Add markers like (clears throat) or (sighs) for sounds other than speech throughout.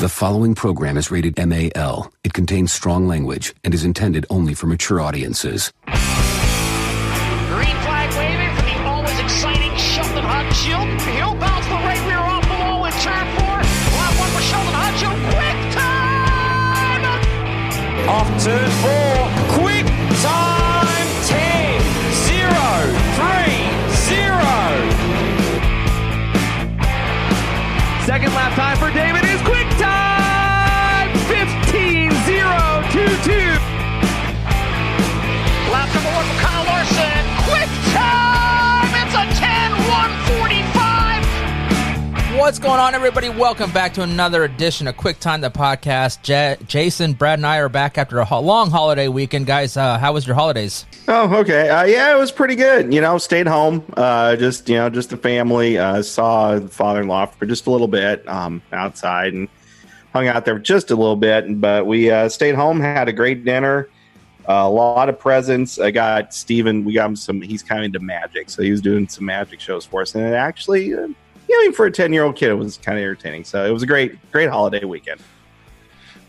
The following program is rated MAL. It contains strong language and is intended only for mature audiences. Green flag waving for the always exciting Sheldon Hudson. He'll bounce the right rear off the wall in turn four. Lap one for Sheldon Hudson. Quick time! Off turn four. Quick time. 10, 0, 3, 0. Second lap time for David What's going on, everybody? Welcome back to another edition of Quick Time, the podcast. Ja Jason, Brad, and I are back after a ho- long holiday weekend. Guys, uh, how was your holidays? Oh, okay. Uh, yeah, it was pretty good. You know, stayed home. Uh, just you know, just the family. Uh, saw the father-in-law for just a little bit um, outside and hung out there just a little bit. But we uh, stayed home, had a great dinner, a lot of presents. I got Steven, We got him some. He's kind of into magic, so he was doing some magic shows for us, and it actually, uh, you know, for a ten-year-old kid, it was kind of entertaining. So it was a great, great holiday weekend.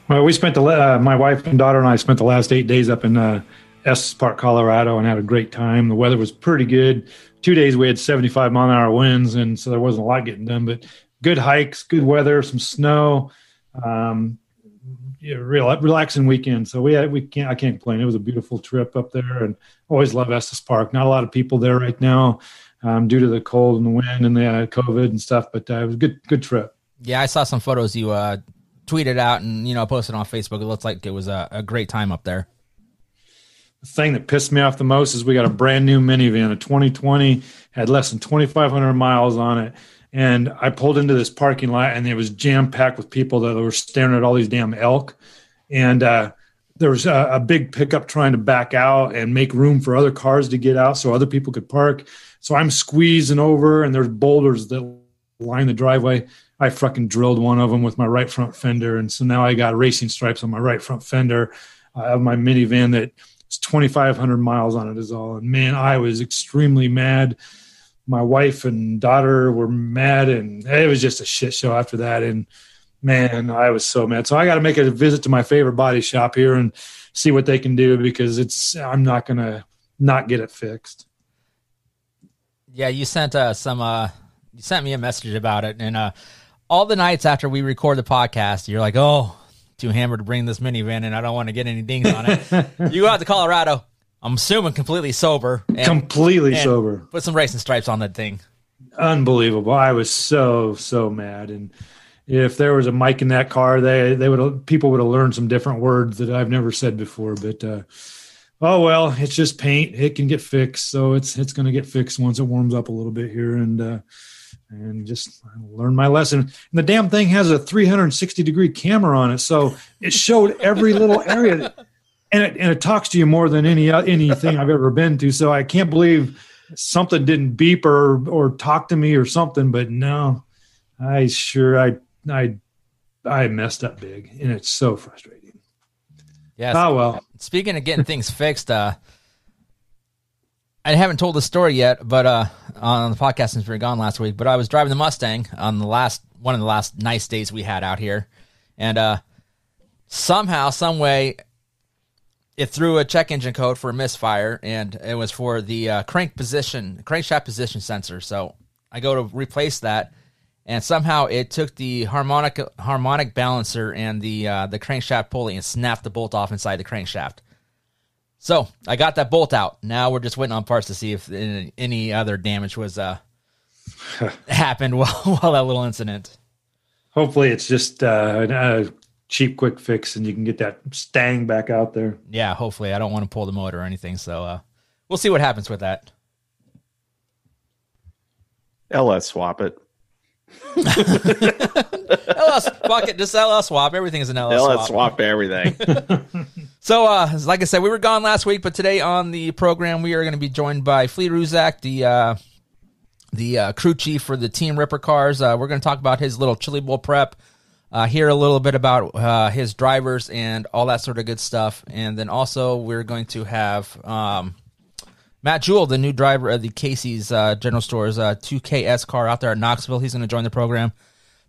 Well, we spent the uh, my wife and daughter and I spent the last eight days up in uh, Estes Park, Colorado, and had a great time. The weather was pretty good. Two days we had 75 mile an hour winds, and so there wasn't a lot getting done. But good hikes, good weather, some snow, um, yeah, real relaxing weekend. So we had, we can't I can't complain. It was a beautiful trip up there, and always love Estes Park. Not a lot of people there right now um, due to the cold and the wind and the uh, COVID and stuff, but uh, it was a good good trip. Yeah, I saw some photos you uh, tweeted out and you know posted on Facebook. It looks like it was a, a great time up there. The thing that pissed me off the most is we got a brand new minivan, a 2020, had less than 2,500 miles on it. And I pulled into this parking lot and it was jam packed with people that were staring at all these damn elk. And uh, there was a, a big pickup trying to back out and make room for other cars to get out so other people could park. So I'm squeezing over and there's boulders that line the driveway. I fucking drilled one of them with my right front fender. And so now I got racing stripes on my right front fender uh, of my minivan that it's 2,500 miles on it is all. And man, I was extremely mad. My wife and daughter were mad, and it was just a shit show after that. And man, I was so mad. So I got to make a visit to my favorite body shop here and see what they can do because it's I'm not gonna not get it fixed. Yeah, you sent uh, some. Uh, you sent me a message about it, and uh, all the nights after we record the podcast, you're like, "Oh, too hammered to bring this minivan, and I don't want to get any dings on it." (laughs) you go out to Colorado. I'm assuming completely sober. And, Completely and sober. Put some racing stripes on that thing. unbelievable. I was so so mad, and if there was a mic in that car, they they would people would have learned some different words that I've never said before. But uh, oh well, it's just paint. It can get fixed, so it's it's going to get fixed once it warms up a little bit here, and uh, and just learn my lesson. And the damn thing has a 360 degree camera on it, so it showed every little area. And it, and it talks to you more than any anything I've ever been to. So I can't believe something didn't beep or or talk to me or something. But no, I sure I I I messed up big, and it's so frustrating. Yes. Oh well, Speaking of getting things fixed, uh, I haven't told the story yet, but uh, on the podcast since we were gone last week. But I was driving the Mustang on the last one of the last nice days we had out here, and uh, somehow, some way, it threw a check engine code for a misfire, and it was for the uh, crank position, crankshaft position sensor. So I go to replace that, and somehow it took the harmonic harmonic balancer and the uh, the crankshaft pulley and snapped the bolt off inside the crankshaft. So I got that bolt out. Now we're just waiting on parts to see if any, any other damage was uh, (laughs) happened while, (laughs) while that little incident. hopefully it's just uh, a cheap, quick fix, and you can get that stang back out there. Yeah, hopefully I don't want to pull the motor or anything. So uh, we'll see what happens with that. LS swap it. LS, fuck it, just LS swap. Everything is an LS, LS swap. swap everything. (laughs) So, uh, like I said, we were gone last week, but today on the program we are going to be joined by Flea Ruzak, the uh, the uh, crew chief for the Team Ripper cars. Uh, we're going to talk about his little chili bowl prep, uh, hear a little bit about uh, his drivers and all that sort of good stuff, and then also we're going to have um, Matt Juhl, the new driver of the Casey's uh, General Stores uh, 2KS car out there at Knoxville. He's going to join the program.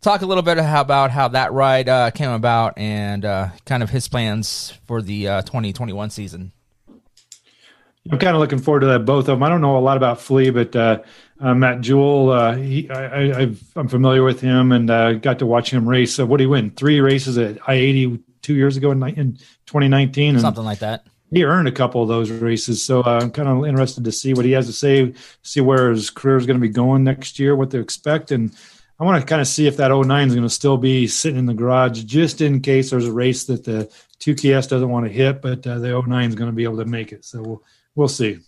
talk a little bit about how that ride uh, came about and uh, kind of his plans for the uh, 2021 season. I'm kind of looking forward to that. Both of them. I don't know a lot about Flea, but uh, uh, Matt Juhl, uh, he, I, am familiar with him and uh, got to watch him race. what did he win? Three races at I-80 two years ago in, in 2019, and something like that. He earned a couple of those races, so uh, I'm kind of interested to see what he has to say, see where his career is going to be going next year, what to expect, and I want to kind of see if that 09 is going to still be sitting in the garage just in case there's a race that the 2KS doesn't want to hit, but uh, the 09 is going to be able to make it. So we'll, we'll see.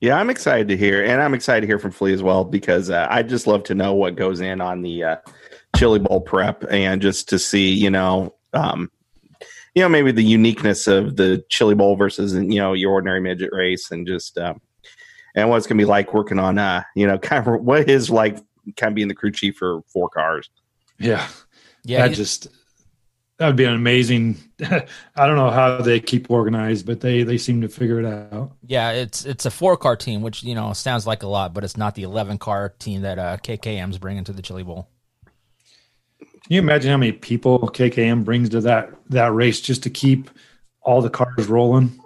Yeah, I'm excited to hear, and I'm excited to hear from Flea as well because uh, I just love to know what goes in on the uh, Chili Bowl prep and just to see, you know, um, you know, maybe the uniqueness of the Chili Bowl versus you know your ordinary midget race, and just um, and what it's gonna be like working on, uh, you know, (laughs) kind of what is like kind of being the crew chief for four cars. Yeah. Yeah. That just, that would be an amazing. (laughs) I don't know how they keep organized, but they they seem to figure it out. Yeah, it's it's a four car team, which you know sounds like a lot, but it's not the eleven car team that uh, KKM's bringing to the Chili Bowl. Can you imagine how many people KKM brings to that that race just to keep all the cars rolling?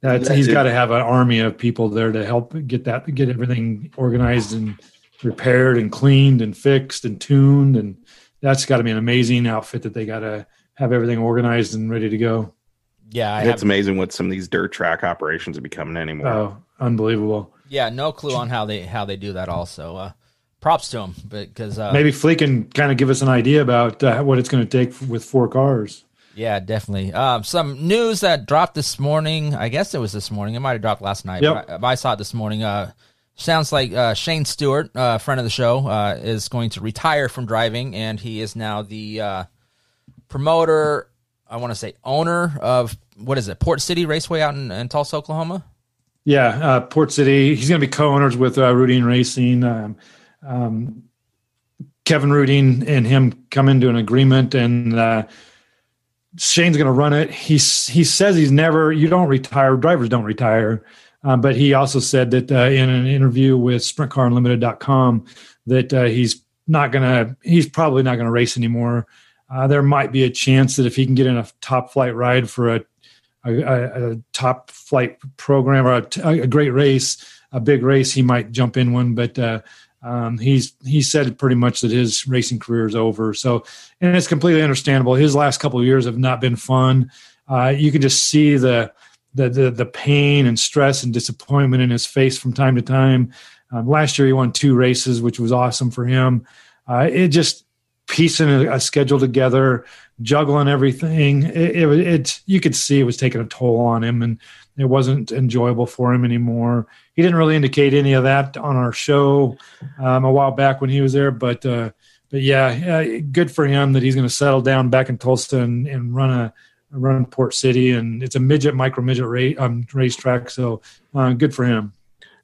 That's, he's got to have an army of people there to help get that get everything organized and repaired and cleaned and fixed and tuned and that's got to be an amazing outfit that they got to have everything organized and ready to go. Yeah I it's have, amazing what some of these dirt track operations are becoming anymore. Oh unbelievable. Yeah no clue on how they how they do that also uh props to them because uh, maybe Flea can kind of give us an idea about uh, what it's going to take with four cars yeah, definitely. Um, some news that dropped this morning. I guess it was this morning. It might have dropped last night. Yep. But I, I, saw it this morning. Uh, Sounds like uh, Shane Stewart, a uh, friend of the show, uh, is going to retire from driving, and he is now the uh, promoter. I want to say owner of what is it, Port City Raceway out in, in Tulsa, Oklahoma. Yeah, uh, Port City. He's going to be co-owners with uh, Rudeen Racing. Um, um, Kevin Rudeen and him come into an agreement, and uh, Shane's going to run it. He's he says he's never. You don't retire. Drivers don't retire. Um, but he also said that uh, in an interview with SprintCarUnlimited.com that uh, he's not going to, he's probably not going to race anymore. Uh, there might be a chance that if he can get in a top flight ride for a, a, a top flight program or a, a, great race, a big race, he might jump in one. But uh, um, he's he said pretty much that his racing career is over. So, and it's completely understandable. His last couple of years have not been fun. Uh, you can just see the the, the the pain and stress and disappointment in his face from time to time. Um, last year he won two races, which was awesome for him. Uh, it just piecing a, a, schedule together, juggling everything. It, it, it, you could see it was taking a toll on him, and it wasn't enjoyable for him anymore. He didn't really indicate any of that on our show um, a while back when he was there, but uh, but yeah, good for him that he's going to settle down back in Tulsa and, and run a run Port City, and it's a midget micro midget race um, racetrack. So uh, good for him.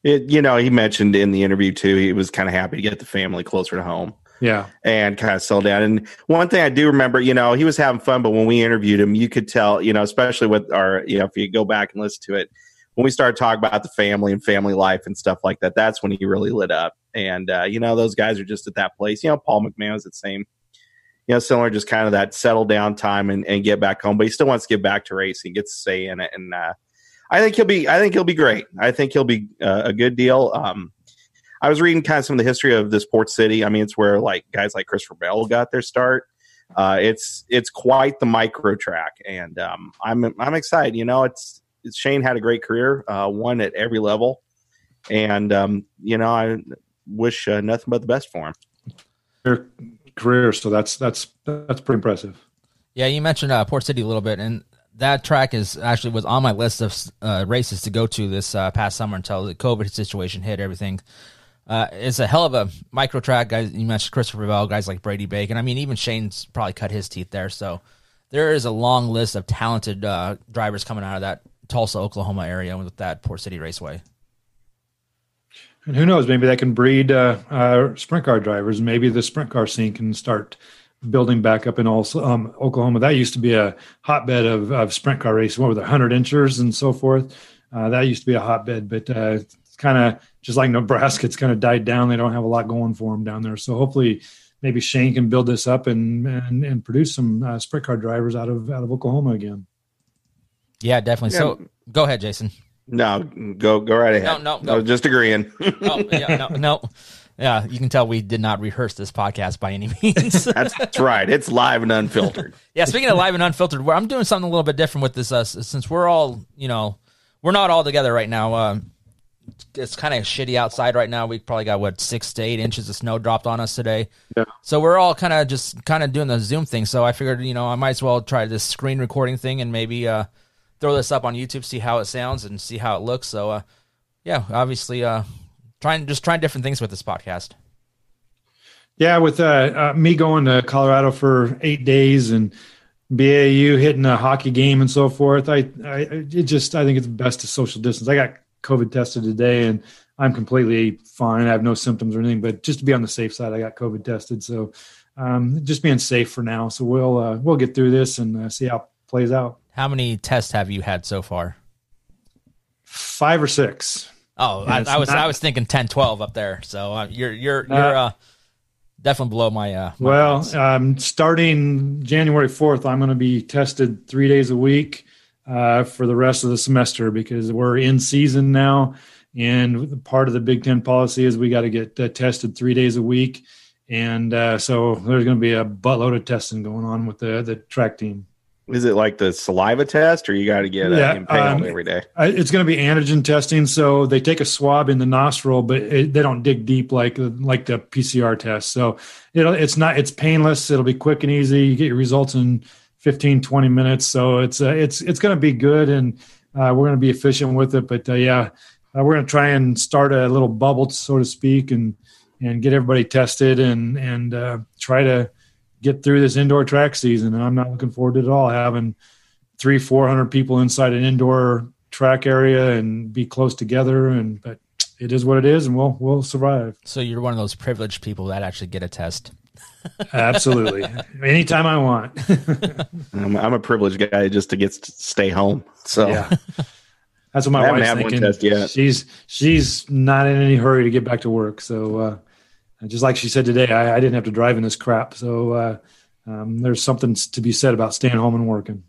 It, you know, he mentioned in the interview too. He was kind of happy to get the family closer to home. Yeah, and kind of settle down. And one thing I do remember, you know, he was having fun, but when we interviewed him, you could tell, you know, especially with our, you know, if you go back and listen to it, when we started talking about the family and family life and stuff like that, that's when he really lit up. And uh, you know, those guys are just at that place. You know, Paul McMahon was the same you know, similar just kind of that settle down time and, and get back home. But he still wants to get back to racing, gets to say in it, and uh, I think he'll be. I think he'll be great. I think he'll be uh, a good deal. Um, I was reading kind of some of the history of this port city. I mean, it's where like guys like Christopher Bell got their start. Uh, it's it's quite the micro track, and um, I'm I'm excited. You know, it's, it's Shane had a great career, uh, one at every level, and um, you know I wish uh, nothing but the best for him career. So that's that's that's pretty impressive. Yeah, you mentioned uh, Port City a little bit, and that track is actually was on my list of uh, races to go to this uh, past summer until the COVID situation hit everything. Uh, it's a hell of a micro track, guys. You mentioned Christopher Bell, guys like Brady Bacon. I mean, even Shane's probably cut his teeth there. So there is a long list of talented uh, drivers coming out of that Tulsa, Oklahoma area with that Port City Raceway. And who knows? Maybe that can breed uh, uh, sprint car drivers. Maybe the sprint car scene can start building back up in also um, Oklahoma. That used to be a hotbed of, of sprint car racing. What were the hundred inchers and so forth? Uh, that used to be a hotbed, but uh, it's kind of just like Nebraska, it's kind of died down. They don't have a lot going for them down there. So hopefully, maybe Shane can build this up and and, and produce some uh, sprint car drivers out of out of Oklahoma again. Yeah, definitely. So go ahead, Jason. No, go go right ahead. No, no, I was just agreeing. (laughs) Oh, yeah, no, no. Yeah, you can tell we did not rehearse this podcast by any means. that's, (laughs) that's right. It's live and unfiltered. yeah, speaking of live and unfiltered, I'm doing something a little bit different with this. Uh, since we're all, you know, we're not all together right now. Um, it's kind of shitty outside right now. We probably got what six to eight inches of snow dropped on us today. Yeah. So we're all kind of just kind of doing the Zoom thing. So I figured, you know, I might as well try this screen recording thing and maybe uh, throw this up on YouTube, see how it sounds and see how it looks. So uh, yeah, obviously, uh, trying just trying different things with this podcast. Yeah, with uh, uh, me going to Colorado for eight days and BAU hitting a hockey game and so forth, I, I it just I think it's best to social distance. I got COVID tested today and I'm completely fine. I have no symptoms or anything, but just to be on the safe side, I got COVID tested. So um, just being safe for now. So we'll uh, we'll get through this and uh, see how it plays out. How many tests have you had so far? Five or six. Oh, I, I was not- I was thinking 10, 12 up there. So uh, you're you're you're uh, definitely below my uh. my Well, um, starting January 4th, I'm going to be tested three days a week uh, for the rest of the semester because we're in season now. And part of the Big Ten policy is we got to get uh, tested three days a week. And uh, so there's going to be a buttload of testing going on with the, the track team. Is it like the saliva test, or you got to get uh, Yeah, impaled um, every day? It's going to be antigen testing, so they take a swab in the nostril, but it, they don't dig deep like like the PCR test. So it'll it's not it's painless. It'll be quick and easy. You get your results in 15, 20 minutes. So it's uh, it's it's going to be good, and uh, we're going to be efficient with it. But uh, yeah, uh, we're going to try and start a little bubble, so to speak, and and get everybody tested and and uh, try to get through this indoor track season. And I'm not looking forward to it at all having three, four hundred people inside an indoor track area and be close together. And but it is what it is, and we'll we'll survive. so you're one of those privileged people that actually get a test. Absolutely, anytime I want. (laughs) I'm, I'm a privileged guy just to get to stay home. So yeah, that's what my I haven't wife's thinking. test yet. She's she's not in any hurry to get back to work. So uh, just like she said today, I, I didn't have to drive in this crap. So uh, um, there's something to be said about staying home and working.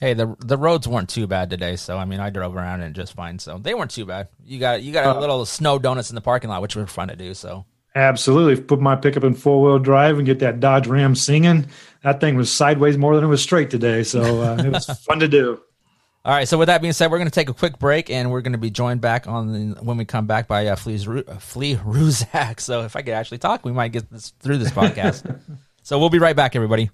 Hey, the the roads weren't too bad today, so I mean I drove around and just fine. So they weren't too bad. You got you got a Uh, little snow donuts in the parking lot, which were fun to do. So Absolutely. Put my pickup in four wheel drive and get that Dodge Ram singing. That thing was sideways more than it was straight today. So uh, it was (laughs) fun to do. all right. So with that being said, we're going to take a quick break, and we're going to be joined back on the, when we come back by uh, Flea's uh, Flea Ruzak. (laughs) So if I could actually talk, we might get this through this podcast. (laughs) so we'll be right back, everybody.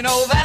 You know that's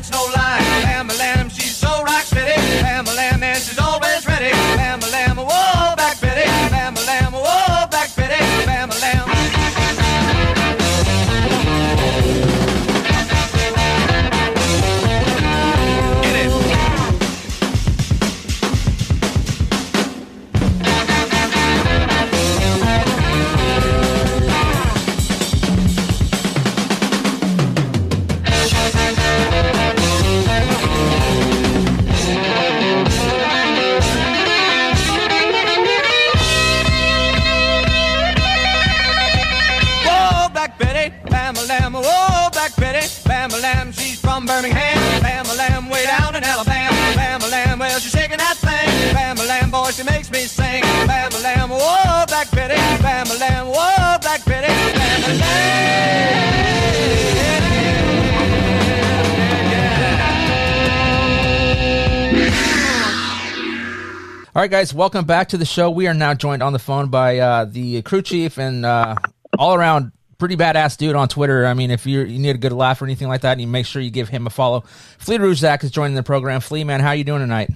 All right, guys, welcome back to the show. We are now joined on the phone by uh, the crew chief and uh, all around pretty badass dude on Twitter. I mean, if you're, you need a good laugh or anything like that, you make sure you give him a follow. Flea Ruzak is joining the program. Flea, man, how you doing tonight?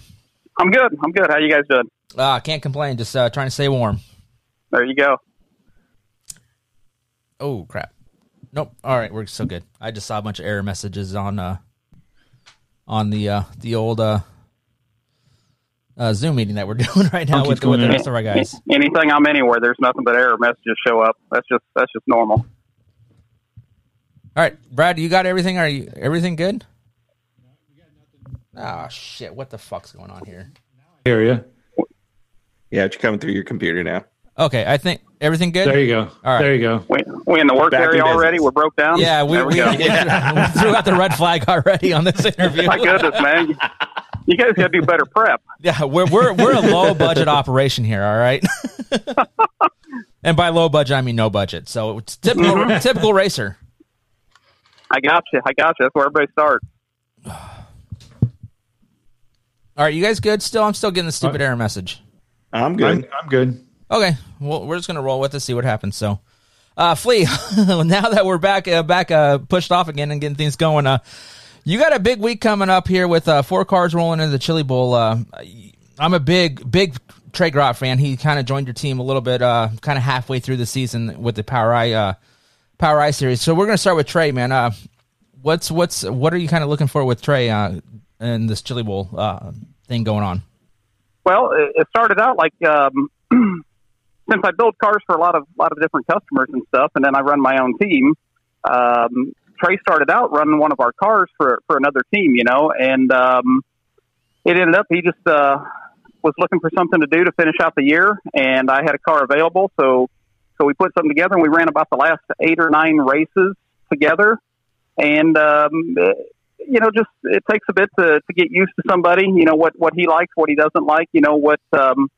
I'm good. I'm good. How you guys doing? Uh, can't complain. Just uh, trying to stay warm. There you go. Oh crap! Nope. All right, we're so good. I just saw a bunch of error messages on uh, on the uh, the old uh, uh, Zoom meeting that we're (laughs) doing right now I'll with, with the rest of our guys. Anything I'm anywhere, there's nothing but error messages show up. That's just that's just normal. All right, Brad, you got everything? Are you everything good? Oh shit! What the fuck's going on here? Hear you. Yeah, it's coming through your computer now. Okay, I think everything good. There you go. All right. There you go. We we in the work Back area already. We're broke down. Yeah, we, we, we go. (laughs) we threw out the red flag already on this (laughs) interview. My goodness, man. You guys got to do better prep. (laughs) Yeah, we're we're we're a low budget operation here. All right, (laughs) and by low budget I mean no budget. So it's typical Mm-hmm. typical racer. I got you. I got you. That's where everybody starts. All right, you guys good? Still, I'm still getting the stupid error message. I'm I'm, good. I'm good. Okay, well, we're just gonna roll with it, see what happens. So, uh, Flea, (laughs) now that we're back, uh, back, uh, pushed off again and getting things going, uh, you got a big week coming up here with uh, four cars rolling into the Chili Bowl. Uh, I'm a big, big Trey Gropp fan. He kind of joined your team a little bit, uh, kind of halfway through the season with the POWRi, uh, POWRi series. So we're gonna start with Trey, man. Uh, what's what's what are you kind of looking for with Trey uh, in this Chili Bowl uh, thing going on? Well, it, it started out like um, (clears throat) since I build cars for a lot of lot of different customers and stuff, and then I run my own team. Um, Trey started out running one of our cars for for another team, you know, and um, it ended up he just uh, was looking for something to do to finish out the year, and I had a car available, so so we put something together, and we ran about the last eight or nine races together, and um, you know, just it takes a bit to, to get used to somebody. You know what what he likes, what he doesn't like. You know what um,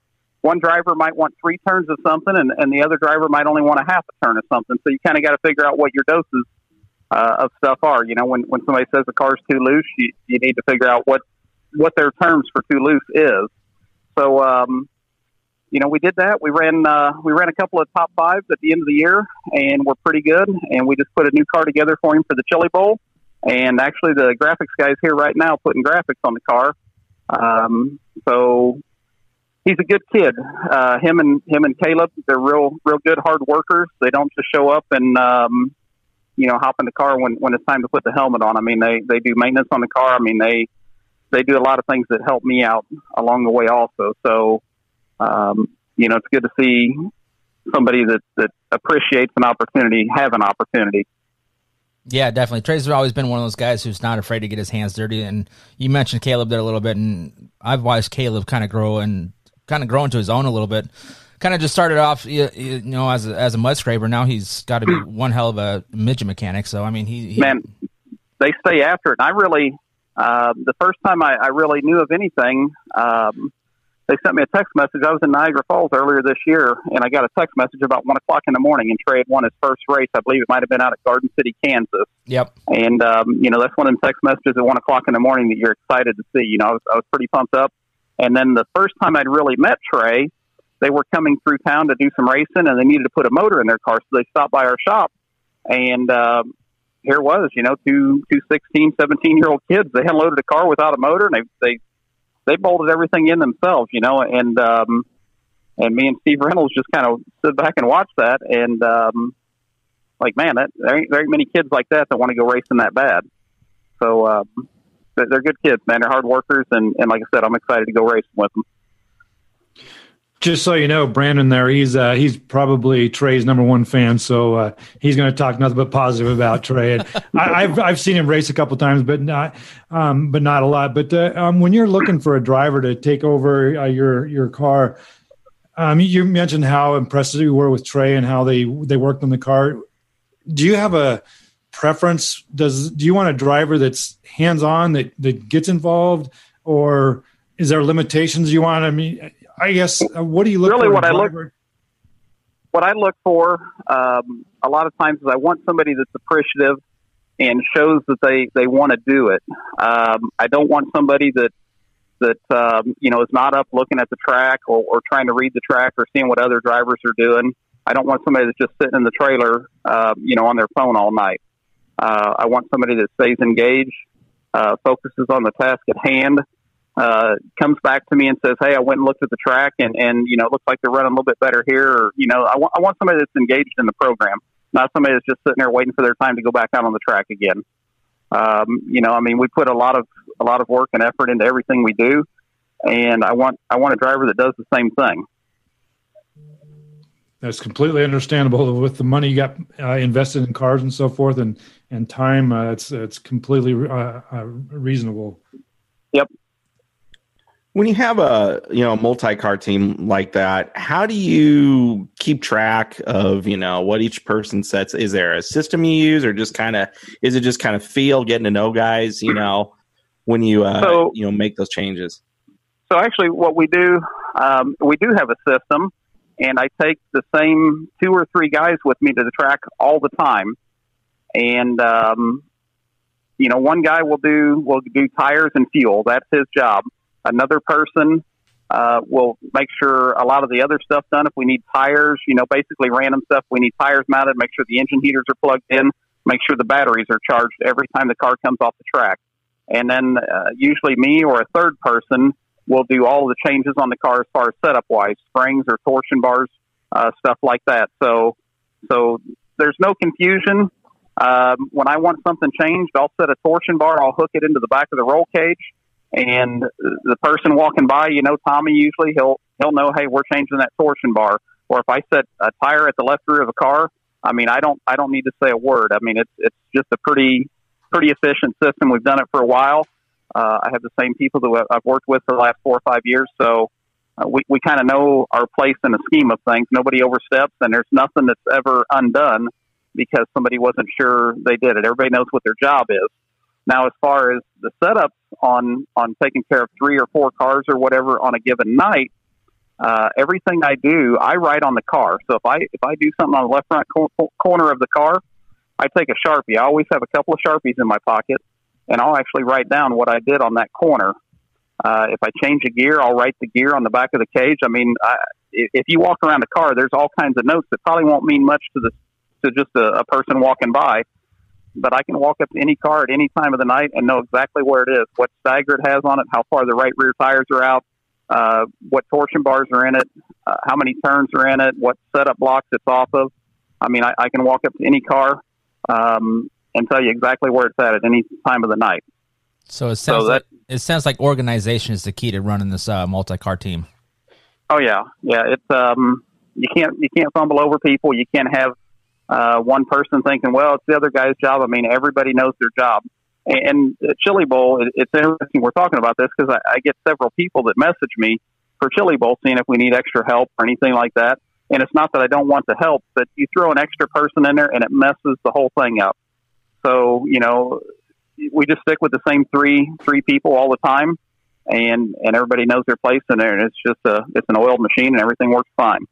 one driver might want three turns of something, and, and the other driver might only want a half a turn of something. So you kind of got to figure out what your doses uh, of stuff are. You know, when when somebody says the car's too loose, you, you need to figure out what what their terms for too loose is. So um, you know, we did that. We ran uh, we ran a couple of top fives at the end of the year, and we're pretty good. And we just put a new car together for him for the Chili Bowl. And actually, the graphics guys here right now putting graphics on the car. Um, so he's a good kid. Uh, him and him and Caleb, they're real real good hard workers. They don't just show up and um, you know hop in the car when when it's time to put the helmet on. I mean, they they do maintenance on the car. I mean, they they do a lot of things that help me out along the way also. So um, you know, it's good to see somebody that that appreciates an opportunity have an opportunity. Yeah, definitely. Trey's always been one of those guys who's not afraid to get his hands dirty. And you mentioned Caleb there a little bit, and I've watched Caleb kind of grow and kind of grow into his own a little bit. Kind of just started off, you, you know, as a, as a mud scraper. Now he's got to be (clears throat) one hell of a midget mechanic. So I mean, he, he man, they stay after it. And I really, uh, the first time I, I really knew of anything, um, they sent me a text message. I was in Niagara Falls earlier this year, and I got a text message about one o'clock in the morning, and Trey had won his first race. I believe it might have been out at Garden City, Kansas. Yep. And um, you know, that's one of them text messages at one o'clock in the morning that you're excited to see. You know, I was, I was pretty pumped up. And then the first time I'd really met Trey, they were coming through town to do some racing, and they needed to put a motor in their car, so they stopped by our shop. And um, here was, you know, two two 16, 17 year old kids. They unloaded a car without a motor, and they they they bolted everything in themselves, you know. And um, and me and Steve Reynolds just kind of stood back and watched that, and um, like, man, that there ain't, ain't many kids like that that want to go racing that bad. So um, they're good kids, man. They're hard workers, and, and like I said, I'm excited to go racing with them. Just so you know, Brandon there, he's uh, he's probably Trey's number one fan, so uh, he's going to talk nothing but positive about Trey. And I, (laughs) I've I've seen him race a couple times, but not um, but not a lot. But uh, um, when you're looking for a driver to take over uh, your your car, um, you mentioned how impressed you were with Trey and how they they worked on the car. Do you have a preference? Does do you want a driver that's hands on that that gets involved, or is there limitations you want? I mean, I guess uh, what do you look Really, for? what I look- what I look for um, a lot of times is I want somebody that's appreciative and shows that they they want to do it. Um, I don't want somebody that that um, you know is not up looking at the track or, or trying to read the track or seeing what other drivers are doing. I don't want somebody that's just sitting in the trailer, uh, you know, on their phone all night. Uh, I want somebody that stays engaged, uh, focuses on the task at hand, uh, comes back to me and says, "Hey, I went and looked at the track, and and you know, it looks like they're running a little bit better here." Or you know, I want I want somebody that's engaged in the program, not somebody that's just sitting there waiting for their time to go back out on the track again. Um, you know, I mean, we put a lot of a lot of work and effort into everything we do, and I want I want a driver that does the same thing. That's completely understandable (laughs) with the money you got uh, invested in cars and so forth, and and time. Uh, it's it's completely uh, uh, reasonable. When you have a you know multi-car team like that, how do you keep track of you know what each person sets? Is there a system you use, or just kind of is it just kind of feel getting to know guys? You know, when you uh, So- you know make those changes. So actually, what we do, um, we do have a system, and I take the same two or three guys with me to the track all the time, and um, you know, one guy will do will do tires and fuel. That's his job. Another person uh, will make sure a lot of the other stuff done. If we need tires, you know, basically random stuff. We need tires mounted. Make sure the engine heaters are plugged in. Make sure the batteries are charged every time the car comes off the track. And then uh, usually me or a third person will do all the changes on the car as far as setup wise, springs or torsion bars, uh, stuff like that. So, so there's no confusion. Um, when I want something changed, I'll set a torsion bar. I'll hook it into the back of the roll cage, and the person walking by, you know, Tommy usually he'll he'll know, hey, we're changing that torsion bar. Or if I set a tire at the left rear of a car, I mean, I don't I don't need to say a word. I mean, it's it's just a pretty pretty efficient system. We've done it for a while. Uh, I have the same people that I've worked with for the last four or five years, so uh, we we kind of know our place in the scheme of things. Nobody oversteps, and there's nothing that's ever undone because somebody wasn't sure they did it. Everybody knows what their job is. Now, as far as the setups on on taking care of three or four cars or whatever on a given night, uh, everything I do, I write on the car. So if I if I do something on the left front cor- corner of the car, I take a sharpie. I always have a couple of sharpies in my pocket, and I'll actually write down what I did on that corner. Uh, if I change a gear, I'll write the gear on the back of the cage. I mean, I, if you walk around the car, there's all kinds of notes that probably won't mean much to the to just a, a person walking by. But I can walk up to any car at any time of the night and know exactly where it is, what stagger it has on it, how far the right rear tires are out, uh, what torsion bars are in it, uh, how many turns are in it, what setup blocks it's off of. I mean, I, I can walk up to any car um, and tell you exactly where it's at at any time of the night. So it sounds So that- like it sounds like organization is the key to running this uh, multi-car team. Oh yeah, yeah. It's um, you can't you can't fumble over people. You can't have uh, one person thinking, well, it's the other guy's job. I mean, everybody knows their job. And Chili Bowl, it, it's interesting we're talking about this because I, I get several people that message me for Chili Bowl, seeing if we need extra help or anything like that. And it's not that I don't want the help, but you throw an extra person in there and it messes the whole thing up. So you know, we just stick with the same three three people all the time and and everybody knows their place in there, and it's just a it's an oiled machine, and everything works fine.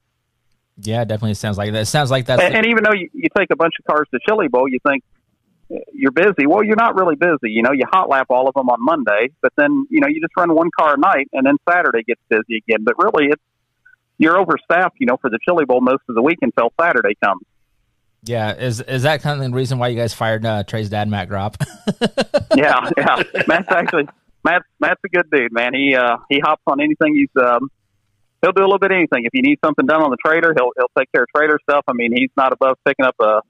Yeah, definitely sounds like that. It sounds like that. And, and even though you, you take a bunch of cars to Chili Bowl, you think you're busy. Well, you're not really busy. You know, you hot lap all of them on Monday, but then you know you just run one car a night, and then Saturday gets busy again. But really, it's you're overstaffed. You know, for the Chili Bowl most of the week until Saturday comes. yeah. Is is that kind of the reason why you guys fired uh, Trey's dad, Matt Gropp? (laughs) yeah, yeah. Matt's actually Matt. Matt's a good dude, man. He uh he hops on anything. He's um he'll do a little bit of anything. If you need something done on the trailer, he'll he'll take care of trailer stuff. I mean, he's not above picking up a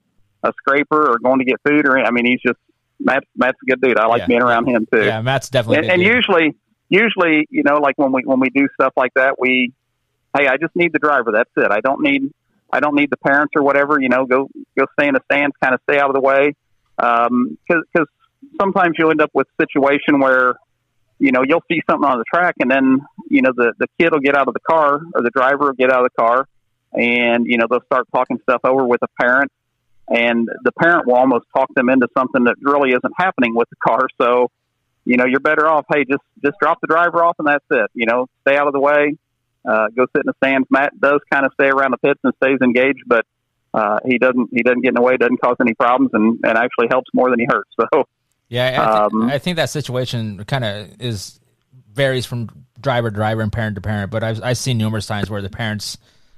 a scraper or going to get food or I mean, he's just Matt's Matt's a good dude. I like Yeah. being around him too. yeah, Matt's definitely. and, and usually usually you know like when we when we do stuff like that we hey i just need the driver that's it i don't need i don't need the parents or whatever you know go go stay in the stands kind of stay out of the way um, because because sometimes you'll end up with a situation where you know you'll see something on the track and then you know the the kid will get out of the car or the driver will get out of the car and you know they'll start talking stuff over with a parent and the parent will almost talk them into something that really isn't happening with the car. So, you know, you're better off. Hey, just just drop the driver off, and that's it. You know, stay out of the way. Uh, go sit in the stands. Matt does kind of stay around the pits and stays engaged, but uh, he doesn't he doesn't get in the way, doesn't cause any problems, and, and actually helps more than he hurts. (laughs) So Yeah, I, th- Um, I think that situation kind of is varies from driver to driver and parent to parent. But I've I've seen numerous times where the parents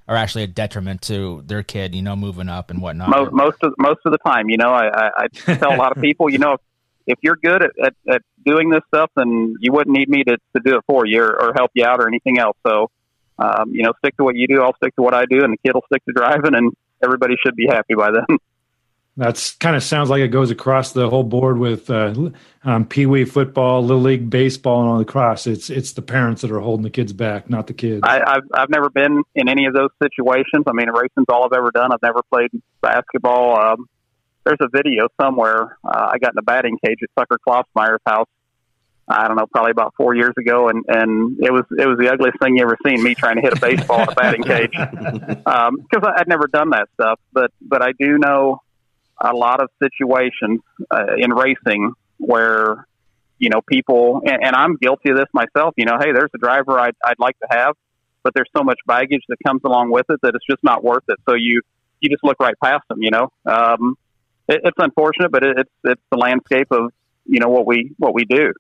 are actually a detriment to their kid, you know, moving up and whatnot. most most of most of the time, you know, I, I, I tell a lot of (laughs) people, you know, if, if you're good at, at, at doing this stuff, then you wouldn't need me to, to do it for you or, or help you out or anything else. So, um, you know, stick to what you do. I'll stick to what I do, and the kid will stick to driving, and everybody should be happy by then. (laughs) That's kind of sounds like it goes across the whole board with uh, um, Pee Wee football, Little League baseball, and all the cross. It's it's the parents that are holding the kids back, not the kids. I, I've I've never been in any of those situations. I mean, racing's all I've ever done. I've never played basketball. Um, there's a video somewhere. Uh, I got in a batting cage at Tucker Klaasmeyer's house. I don't know, probably about four years ago, and and it was it was the ugliest thing you ever seen. Me trying to hit a baseball in a batting cage (laughs) because I I'd never done that stuff. But but I do know a lot of situations uh, in racing where you know people, and, and I'm guilty of this myself. You know, hey, there's a driver I'd I'd like to have, but there's so much baggage that comes along with it that it's just not worth it. So you you just look right past them. You know, um, it, it's unfortunate, but it, it's it's the landscape of you know what we what we do.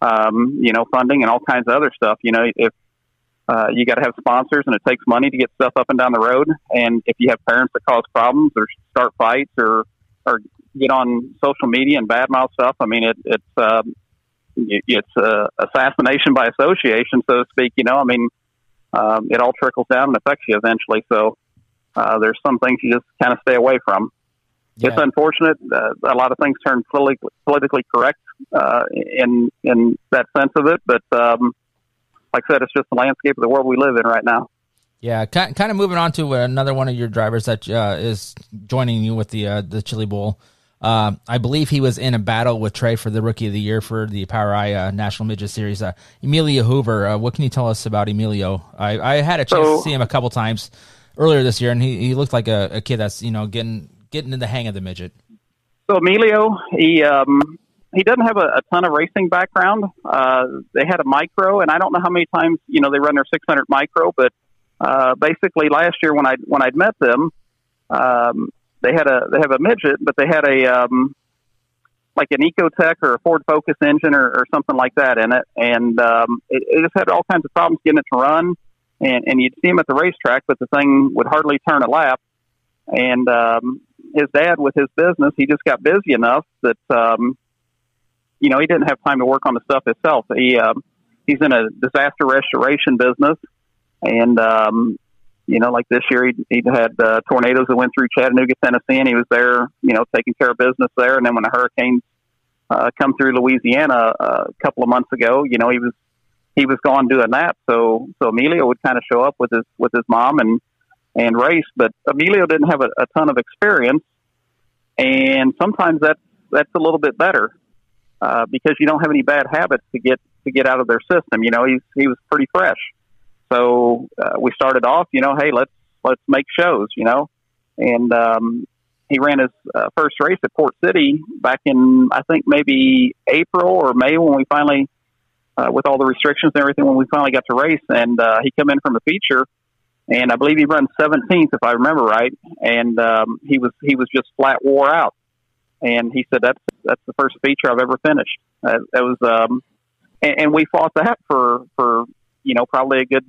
Um, you know, funding and all kinds of other stuff. You know, if uh, you got to have sponsors, and it takes money to get stuff up and down the road. And if you have parents that cause problems or start fights or or get on social media and badmouth stuff, I mean, it, it's um, it, it's uh, assassination by association, so to speak. You know, I mean, um, it all trickles down and affects you eventually. So uh, there's some things you just kind of stay away from. It's unfortunate. Uh, a lot of things turn politically, politically correct uh, in in that sense of it, but um, like I said, it's just the landscape of the world we live in right now. Yeah, kind of moving on to another one of your drivers that uh, is joining you with the uh, the Chili Bowl. Um, I believe he was in a battle with Trey for the Rookie of the Year for the POWRi uh, National Midget Series. Uh, Emilio Hoover, uh, what can you tell us about Emilio? I, I had a chance So- to see him a couple times earlier this year, and he, he looked like a, a kid that's you know getting getting in the hang of the midget. So Emilio, he um, he doesn't have a, a ton of racing background. Uh, they had a micro, and I don't know how many times you know they run their 600 micro, but uh, basically last year when I when I'd met them, um, they had a they have a midget, but they had a um, like an Ecotec or a Ford Focus engine or, or something like that in it, and um, it, it just had all kinds of problems getting it to run. And, and you'd see him at the racetrack, but the thing would hardly turn a lap. And um, his dad, with his business, he just got busy enough that um, you know he didn't have time to work on the stuff himself. He um, he's in a disaster restoration business, and um, you know, like this year, he he had uh, tornadoes that went through Chattanooga, Tennessee, and he was there, you know, taking care of business there. And then when the hurricanes uh, come through Louisiana uh, a couple of months ago, you know, he was he was gone doing that. So so Emilio would kind of show up with his with his mom and and race, but Emilio didn't have a, a ton of experience, and sometimes that's that's a little bit better uh, because you don't have any bad habits to get to get out of their system. You know, he's he was pretty fresh. So uh, we started off, you know, hey, let's let's make shows, you know, and um, he ran his uh, first race at Port City back in I think maybe April or May when we finally, uh, with all the restrictions and everything, when we finally got to race, and uh, he come in from a feature, and I believe he run 17th if I remember right, and um, he was he was just flat wore out, and he said that's that's the first feature I've ever finished. That was, um, and, and we fought that for for you know probably a good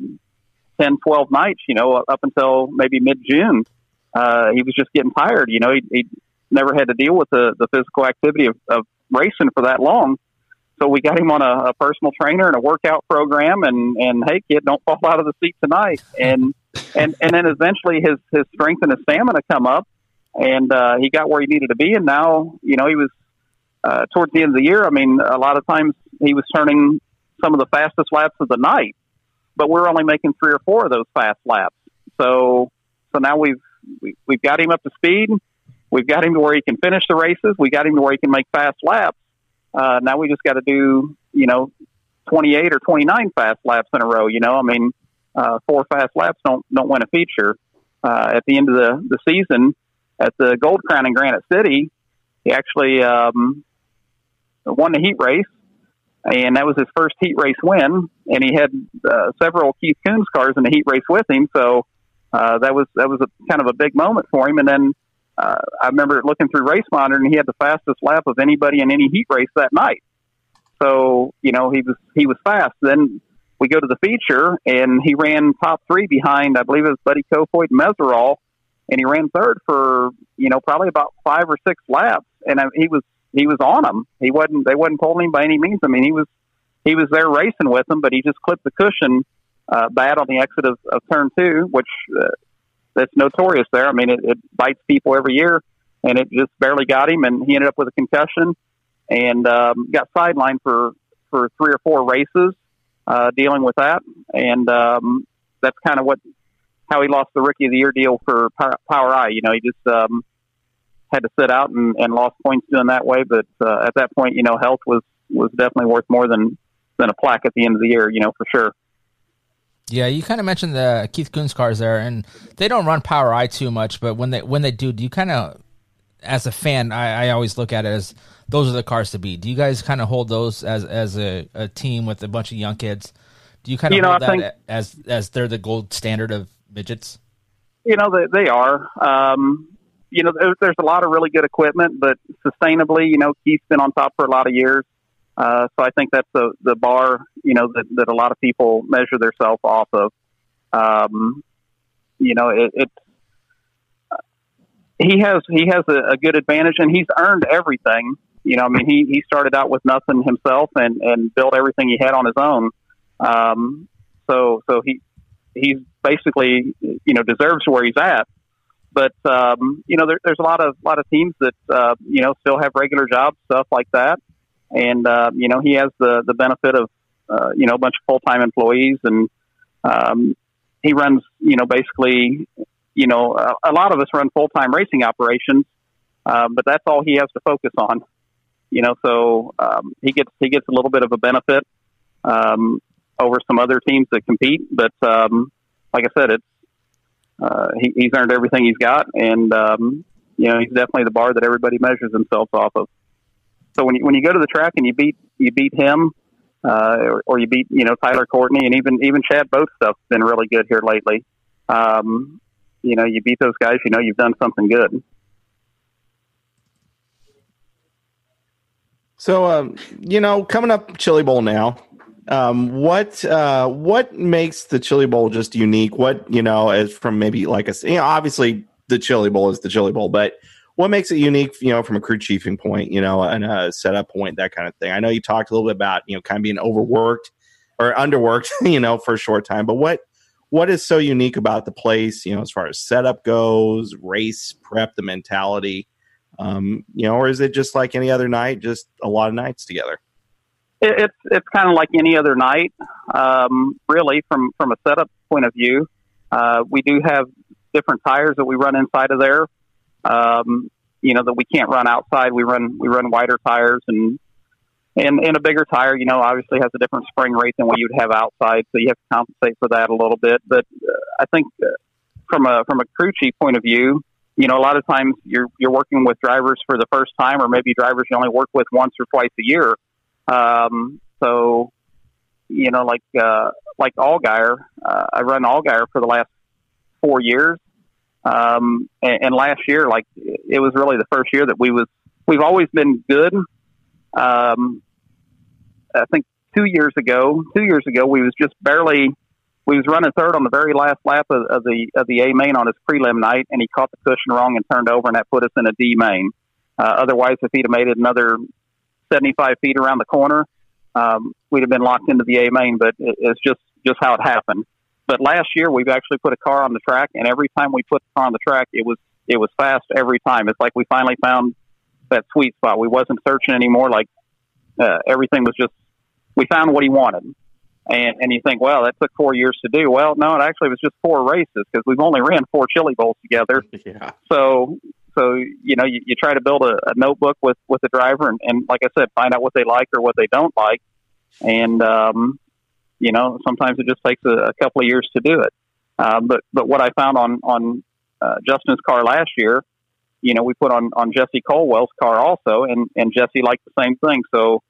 10, 12 nights, you know, up until maybe mid June. Uh, he was just getting tired. You know, he, he never had to deal with the, the physical activity of, of racing for that long. So we got him on a, a personal trainer and a workout program and, and hey kid, don't fall out of the seat tonight. And, and, and then eventually his, his strength and his stamina come up and, uh, he got where he needed to be. And now, you know, he was, uh, towards the end of the year. I mean, a lot of times he was turning some of the fastest laps of the night, but we're only making three or four of those fast laps. So, so now we've, we, we've got him up to speed. We've got him to where he can finish the races. We got him to where he can make fast laps. Uh, now we just got to do, you know, 28 or 29 fast laps in a row. You know, I mean, uh, four fast laps don't, don't win a feature. Uh, at the end of the, the season, at the Gold Crown in Granite City, he actually um, won the heat race, and that was his first heat race win. And he had uh, several Keith Kunz cars in the heat race with him, so uh, that was that was a kind of a big moment for him. And then uh, I remember looking through Race Monitor, and he had the fastest lap of anybody in any heat race that night. So you know he was he was fast. Then we go to the feature, and he ran top three behind I believe it was Buddy Kofoid and Meseraull, and he ran third for you know probably about five or six laps, and uh, he was he was on them. He wasn't they wasn't pulling him by any means. I mean he was he was there racing with them, but he just clipped the cushion uh, bad on the exit of, of turn two, which uh, that's notorious there. I mean it, it bites people every year, and it just barely got him, and he ended up with a concussion and um, got sidelined for for three or four races uh, dealing with that, and um, that's kind of what how he lost the rookie of the year deal for POWRi. You know, he just um, had to sit out and, and lost points doing that way. But uh, at that point, you know, health was was definitely worth more than than a plaque at the end of the year. You know, for sure. Yeah, you kind of mentioned the Keith Kunz cars there, and they don't run POWRi too much. But when they when they do, do you kind of, as a fan, I, I always look at it as those are the cars to beat. Do you guys kind of hold those as as a, a team with a bunch of young kids? Do you kind of you know, hold that think, as as they're the gold standard of midgets? You know, they, they are. Um, you know, there's, there's a lot of really good equipment, but sustainably, you know, Keith's been on top for a lot of years. Uh, so I think that's the the bar, you know, that, that a lot of people measure themselves off of. Um, you know, it, it he has he has a, a good advantage, and he's earned everything. You know, I mean, he he started out with nothing himself and and built everything he had on his own. Um, so so he he's basically you know deserves where he's at. But um, you know, there, there's a lot of lot of teams that uh, you know still have regular jobs, stuff like that, and uh, you know he has the the benefit of uh, you know a bunch of full time employees, and um, he runs you know basically you know a, a lot of us run full time racing operations, uh, but that's all he has to focus on. You know, so um, he gets he gets a little bit of a benefit. Um, over some other teams that compete. But um, like I said, it's uh, he, he's earned everything he's got, and um, you know he's definitely the bar that everybody measures themselves off of. So when you when you go to the track and you beat you beat him, uh, or, or you beat you know Tyler Courtney and even even Chad Boat stuff's been really good here lately. Um, you know, you beat those guys, you know you've done something good. So, um, you know, coming up Chili Bowl now, um, what uh, what makes the Chili Bowl just unique? What you know, as from maybe like a you know, obviously the Chili Bowl is the Chili Bowl, but what makes it unique? You know, from a crew chiefing point, you know, and a setup point, that kind of thing. I know you talked a little bit about you know kind of being overworked or underworked, (laughs) you know, for a short time, but what what is so unique about the place? You know, as far as setup goes, race prep, the mentality. Um, you know, or is it just like any other night, just a lot of nights together? It, it's it's kind of like any other night, um, really. From from a setup point of view, uh, we do have different tires that we run inside of there. Um, you know that we can't run outside. We run we run wider tires and and and a bigger tire. You know, obviously has a different spring rate than what you'd have outside, so you have to compensate for that a little bit. But uh, I think uh, from a from a crew chief point of view, you know, a lot of times you're you're working with drivers for the first time, or maybe drivers you only work with once or twice a year. Um, so, you know, like uh, like Allgaier, uh, I run Allgaier for the last four years, um, and, and last year, like it was really the first year that we was we've always been good. Um, I think two years ago, two years ago, we was just barely we was running third on the very last lap of, of the of the A main on his prelim night, and he caught the cushion wrong and turned over, and that put us in a D main. Uh, otherwise, if he'd have made it another 75 feet around the corner, um, we'd have been locked into the A main, but it, it's just, just how it happened. But last year we've actually put a car on the track and every time we put the car on the track, it was, it was fast every time. It's like we finally found that sweet spot. We wasn't searching anymore. Like, uh, everything was just, we found what he wanted. And, and you think, well, that took four years to do. Well, no, it actually was just four races because we've only ran four chili bowls together. (laughs) Yeah. So so you know, you, you try to build a, a notebook with with the driver, and, and like I said, find out what they like or what they don't like, and um, you know, sometimes it just takes a, a couple of years to do it. Uh, but but what I found on on uh, Justin's car last year, you know, we put on on Jesse Colwell's car also, and and Jesse liked the same thing. So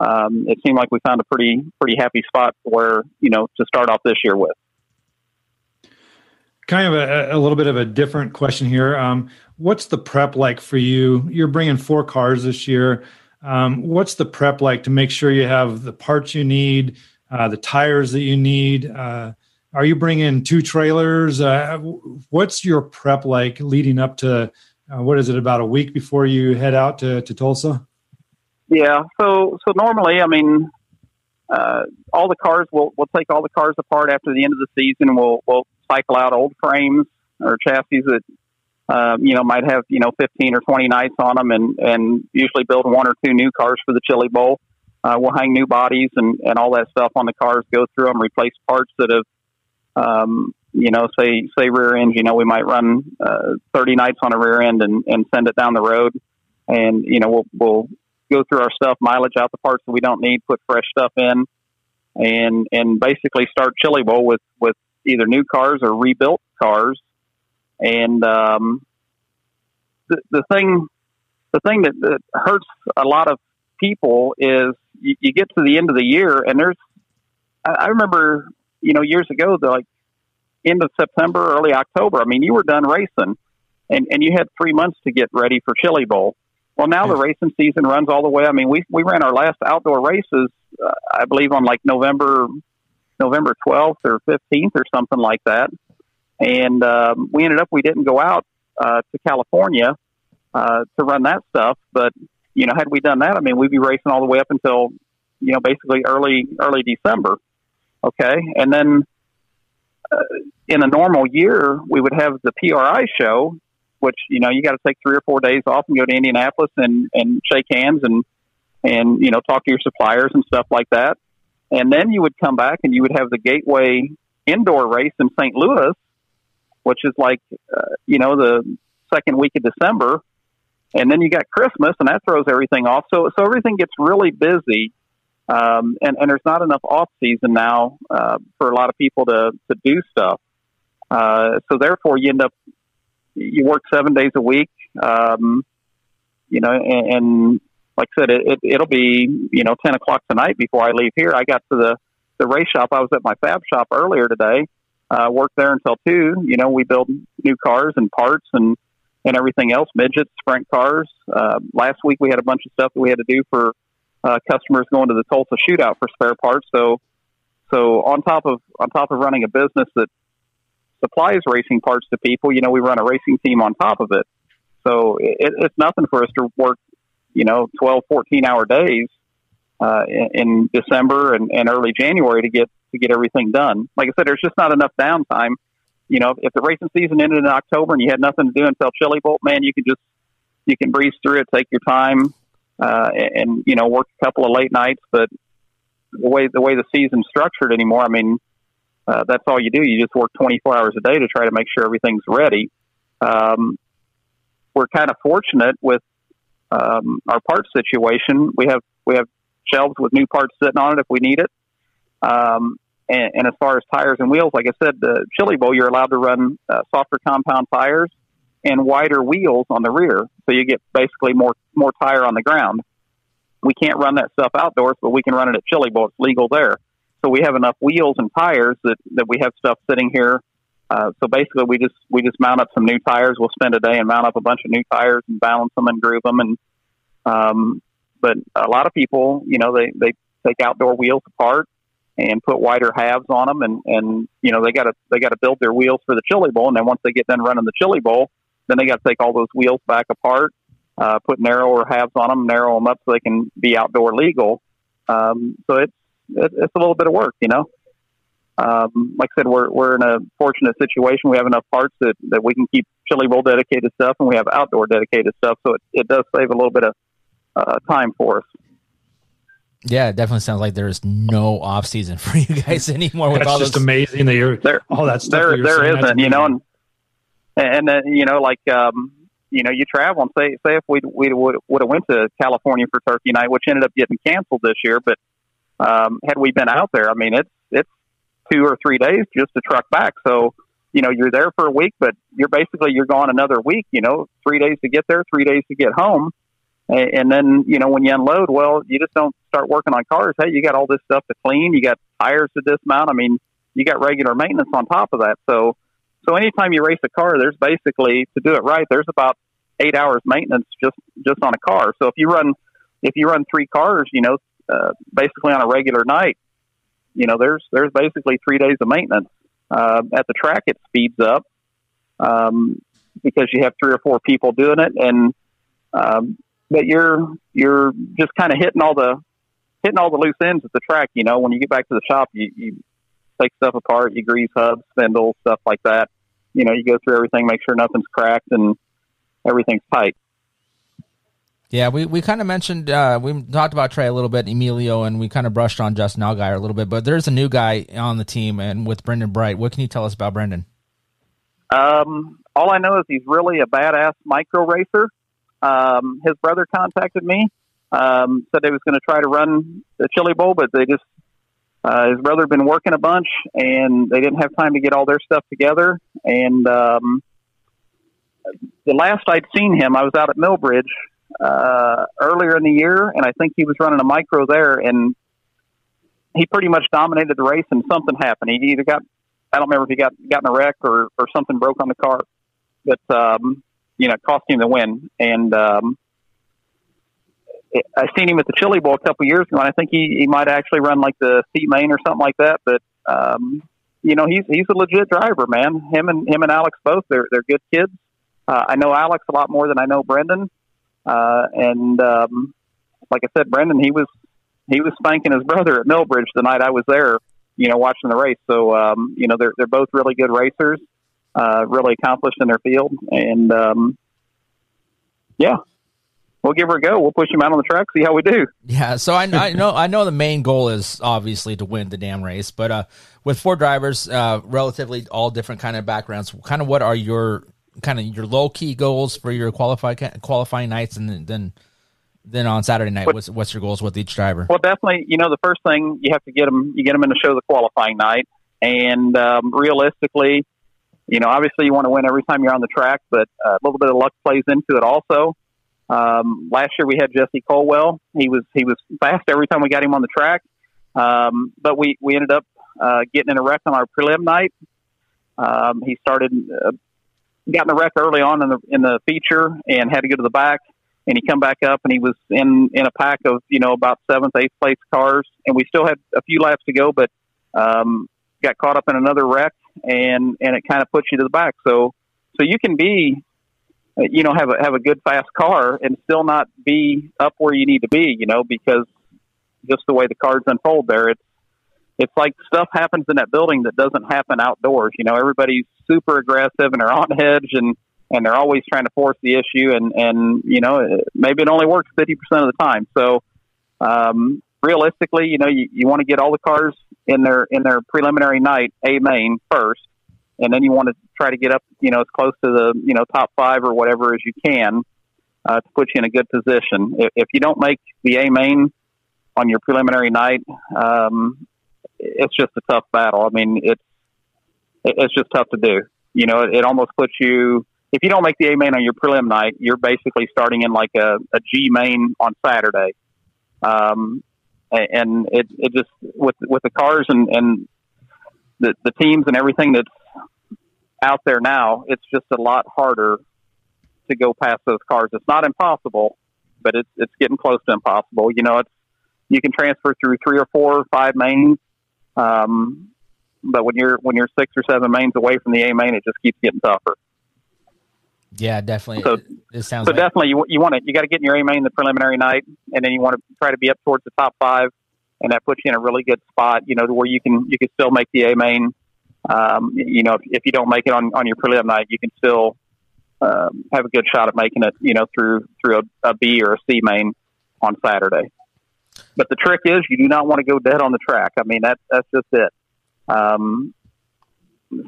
um, it seemed like we found a pretty pretty happy spot where you know to start off this year with. Kind of a, a little bit of a different question here. Um, what's the prep like for you? You're bringing four cars this year. Um, what's the prep like to make sure you have the parts you need, uh, the tires that you need? Uh, are you bringing two trailers? Uh, what's your prep like leading up to uh, what is it about a week before you head out to, to Tulsa? Yeah, so so normally, I mean, uh, all the cars we'll we'll take all the cars apart after the end of the season, we'll we'll cycle out old frames or chassis that um, you know might have you know 15 or 20 nights on them, and and usually build one or two new cars for the Chili Bowl. Uh, we'll hang new bodies and and all that stuff on the cars, go through them, replace parts that have um, you know, say say rear end, you know, we might run uh, 30 nights on a rear end and, and send it down the road, and you know, we'll we'll go through our stuff, mileage out the parts that we don't need, put fresh stuff in, and and basically start Chili Bowl with with either new cars or rebuilt cars, and um, the the thing the thing that, that hurts a lot of people is you, you get to the end of the year and there's I, I remember you know, years ago, the like end of September, early October. I mean, you were done racing, and and you had three months to get ready for Chili Bowl. Well, now the racing season runs all the way. I mean, we we ran our last outdoor races, uh, I believe, on like November November twelfth or fifteenth or something like that, and um, we ended up we didn't go out uh, to California uh, to run that stuff. But you know, had we done that, I mean, we'd be racing all the way up until you know basically early early December. Okay, and then uh, in a normal year, we would have the PRI show, which you know you got to take three or four days off and go to Indianapolis and and shake hands and and you know talk to your suppliers and stuff like that. And then you would come back and you would have the Gateway indoor race in St. Louis, which is like uh, you know the second week of December. And then you got Christmas, and that throws everything off. So, so everything gets really busy um, and, and there's not enough off season now uh, for a lot of people to, to do stuff. Uh, so therefore, you end up you work seven days a week. Um, you know, and, and like I said, it, it, will be you know ten o'clock tonight before I leave here. I got to the the race shop. I was at my fab shop earlier today. Uh, worked there until two. You know, we build new cars and parts and and everything else, midgets, sprint cars. Uh, last week we had a bunch of stuff that we had to do for uh, customers going to the Tulsa shootout for spare parts. So, so on top of on top of running a business that supplies racing parts to people, you know, we run a racing team on top of it. So it, it's nothing for us to work, you know, 12, 14 hour days uh, in, in December and, and early January to get to get everything done. Like I said, there's just not enough downtime. You know, if the racing season ended in October and you had nothing to do until Chili Bowl, man, you can just you can breeze through it, take your time, uh, and you know work a couple of late nights. But the way the way the season's structured anymore, I mean, uh, that's all you do. You just work 24 hours a day to try to make sure everything's ready. Um, we're kind of fortunate with um, our parts situation. We have we have shelves with new parts sitting on it if we need it. Um, and, and, as far as tires and wheels, like I said, the Chili Bowl, you're allowed to run uh, softer compound tires and wider wheels on the rear, so you get basically more more tire on the ground. We can't run that stuff outdoors, but we can run it at Chili Bowl. It's legal there. So we have enough wheels and tires that, that we have stuff sitting here. Uh, so basically, we just we just mount up some new tires. We'll spend a day and mount up a bunch of new tires and balance them and groove them. And um, but a lot of people, you know, they they take outdoor wheels apart and put wider halves on them, and and you know they got to they got to build their wheels for the Chili Bowl. And then once they get done running the Chili Bowl, then they got to take all those wheels back apart, uh, put narrower halves on them, narrow them up so they can be outdoor legal. Um, so it's it, it's a little bit of work, you know. Um, like I said, we're we're in a fortunate situation. We have enough parts that, that we can keep Chili Bowl dedicated stuff, and we have outdoor dedicated stuff. So it, it does save a little bit of uh, time for us. Yeah, it definitely sounds like there's no off season for you guys (laughs) anymore. With That's all just those, amazing that you're there, all that stuff. There, that there isn't, you know, and and then you know, like um, you know, you travel and say say if we we would would have went to California for Turkey Night, which ended up getting canceled this year, but um, had we been out there, I mean, it's it's two or three days just to truck back. So you know, you're there for a week, but you're basically you're gone another week. You know, three days to get there, three days to get home, and, and then you know when you unload, well, you just don't start working on cars. Hey, you got all this stuff to clean. You got tires to dismount. I mean, you got regular maintenance on top of that. So, so anytime you race a car, there's basically to do it right. There's about eight hours maintenance just just on a car. So if you run if you run three cars, you know, uh, basically on a regular night, you know, there's there's basically three days of maintenance. Uh, at the track, it speeds up um, because you have three or four people doing it, and um, but you're you're just kind of hitting all the hitting all the loose ends at the track. You know, when you get back to the shop, you, you take stuff apart, you grease hubs, spindles, stuff like that. You know, you go through everything, make sure nothing's cracked and everything's tight. Yeah, we, we kind of mentioned uh, we talked about Trey a little bit, Emilio, and we kind of brushed on Justin Allgaier a little bit. But there's a new guy on the team, and with Brendan Bright, what can you tell us about Brendan? Um, all I know is he's really a badass micro racer. Um, his brother contacted me, um, said they was going to try to run the Chili Bowl, but they just uh, his brother had been working a bunch, and they didn't have time to get all their stuff together. And um, the last I'd seen him, I was out at Millbridge uh, earlier in the year, and I think he was running a micro there, and he pretty much dominated the race. And something happened. He either got I don't remember if he got got in a wreck or or something broke on the car, but um, you know, cost him the win. And um, I seen him at the Chili Bowl a couple years ago, and I think he, he might actually run like the C main or something like that. But um, you know, he's he's a legit driver, man. Him and him and Alex both they're they're good kids. Uh, I know Alex a lot more than I know Brendan, uh, and um, like I said, Brendan he was he was spanking his brother at Millbridge the night I was there, you know, watching the race. So um, you know, they're they're both really good racers, uh, really accomplished in their field, and um, yeah, we'll give her a go. We'll push him out on the track, see how we do. Yeah, so I, I know I know the main goal is obviously to win the damn race, but uh, with four drivers, uh, relatively all different kind of backgrounds, kind of what are your kind of your low key goals for your qualify qualifying nights, and then then on Saturday night, what's what's your goals with each driver? Well, definitely, you know, the first thing you have to get them, you get them in the show the qualifying night, and um, realistically, you know, obviously you want to win every time you're on the track, but uh, a little bit of luck plays into it also. Um, last year we had Jesse Colwell. He was he was fast every time we got him on the track, um, but we we ended up uh, getting in a wreck on our prelim night. Um, he started uh, got in a wreck early on in the in the feature and had to go to the back. And he come back up and he was in in a pack of you know about seventh eighth place cars, and we still had a few laps to go, but um, got caught up in another wreck and and it kind of puts you to the back. So so you can be you know have a have a good fast car and still not be up where you need to be you know because just the way the cards unfold there it's it's like stuff happens in that building that doesn't happen outdoors you know everybody's super aggressive and they're on (laughs) edge and and they're always trying to force the issue and and you know maybe it only works 50% of the time so um realistically you know you, you want to get all the cars in their in their preliminary night a main first and then you want to try to get up, you know, as close to the you know top five or whatever as you can uh, to put you in a good position. If, if you don't make the A main on your preliminary night, um, it's just a tough battle. I mean, it's it's just tough to do. You know, it, it almost puts you. If you don't make the A main on your prelim night, you're basically starting in like a, a G main on Saturday. Um, and it, it just with with the cars and, and the, the teams and everything that's out there now, it's just a lot harder to go past those cars. It's not impossible, but it's it's getting close to impossible. You know, it's you can transfer through three or four or five mains, um, but when you're when you're six or seven mains away from the A main, it just keeps getting tougher. Yeah, definitely. So, it, sounds. So like, definitely, you you want to you got to get in your A main the preliminary night, and then you want to try to be up towards the top five, and that puts you in a really good spot. You know, to where you can you can still make the A main um, you know, if, if, you don't make it on, on your prelim night, you can still um, have a good shot at making it, you know, through through a, a B or a C main on Saturday. But the trick is, you do not want to go dead on the track. I mean, that, that's just it. Um,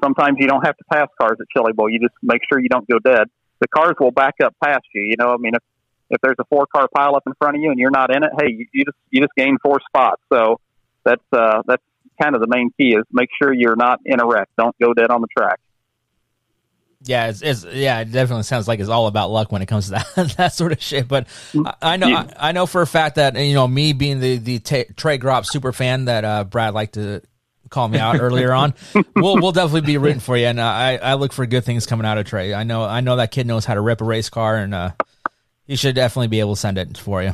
sometimes you don't have to pass cars at Chili Bowl. You just make sure you don't go dead. The cars will back up past you. You know, I mean, if if there's a four car pile up in front of you and you're not in it, hey, you, you just you just gain four spots. So that's uh, that's kind of the main key is make sure you're not in a wreck. Don't go dead on the track. Yeah, it's, it's yeah, it definitely sounds like it's all about luck when it comes to that (laughs) that sort of shit. But I, I know I, I know for a fact that you know me being the the t- Trey Gropp super fan that uh, Brad liked to call me out earlier on, (laughs) we'll we'll definitely be rooting for you, and uh, I I look for good things coming out of Trey. I know I know that kid knows how to rip a race car, and uh, he should definitely be able to send it for you.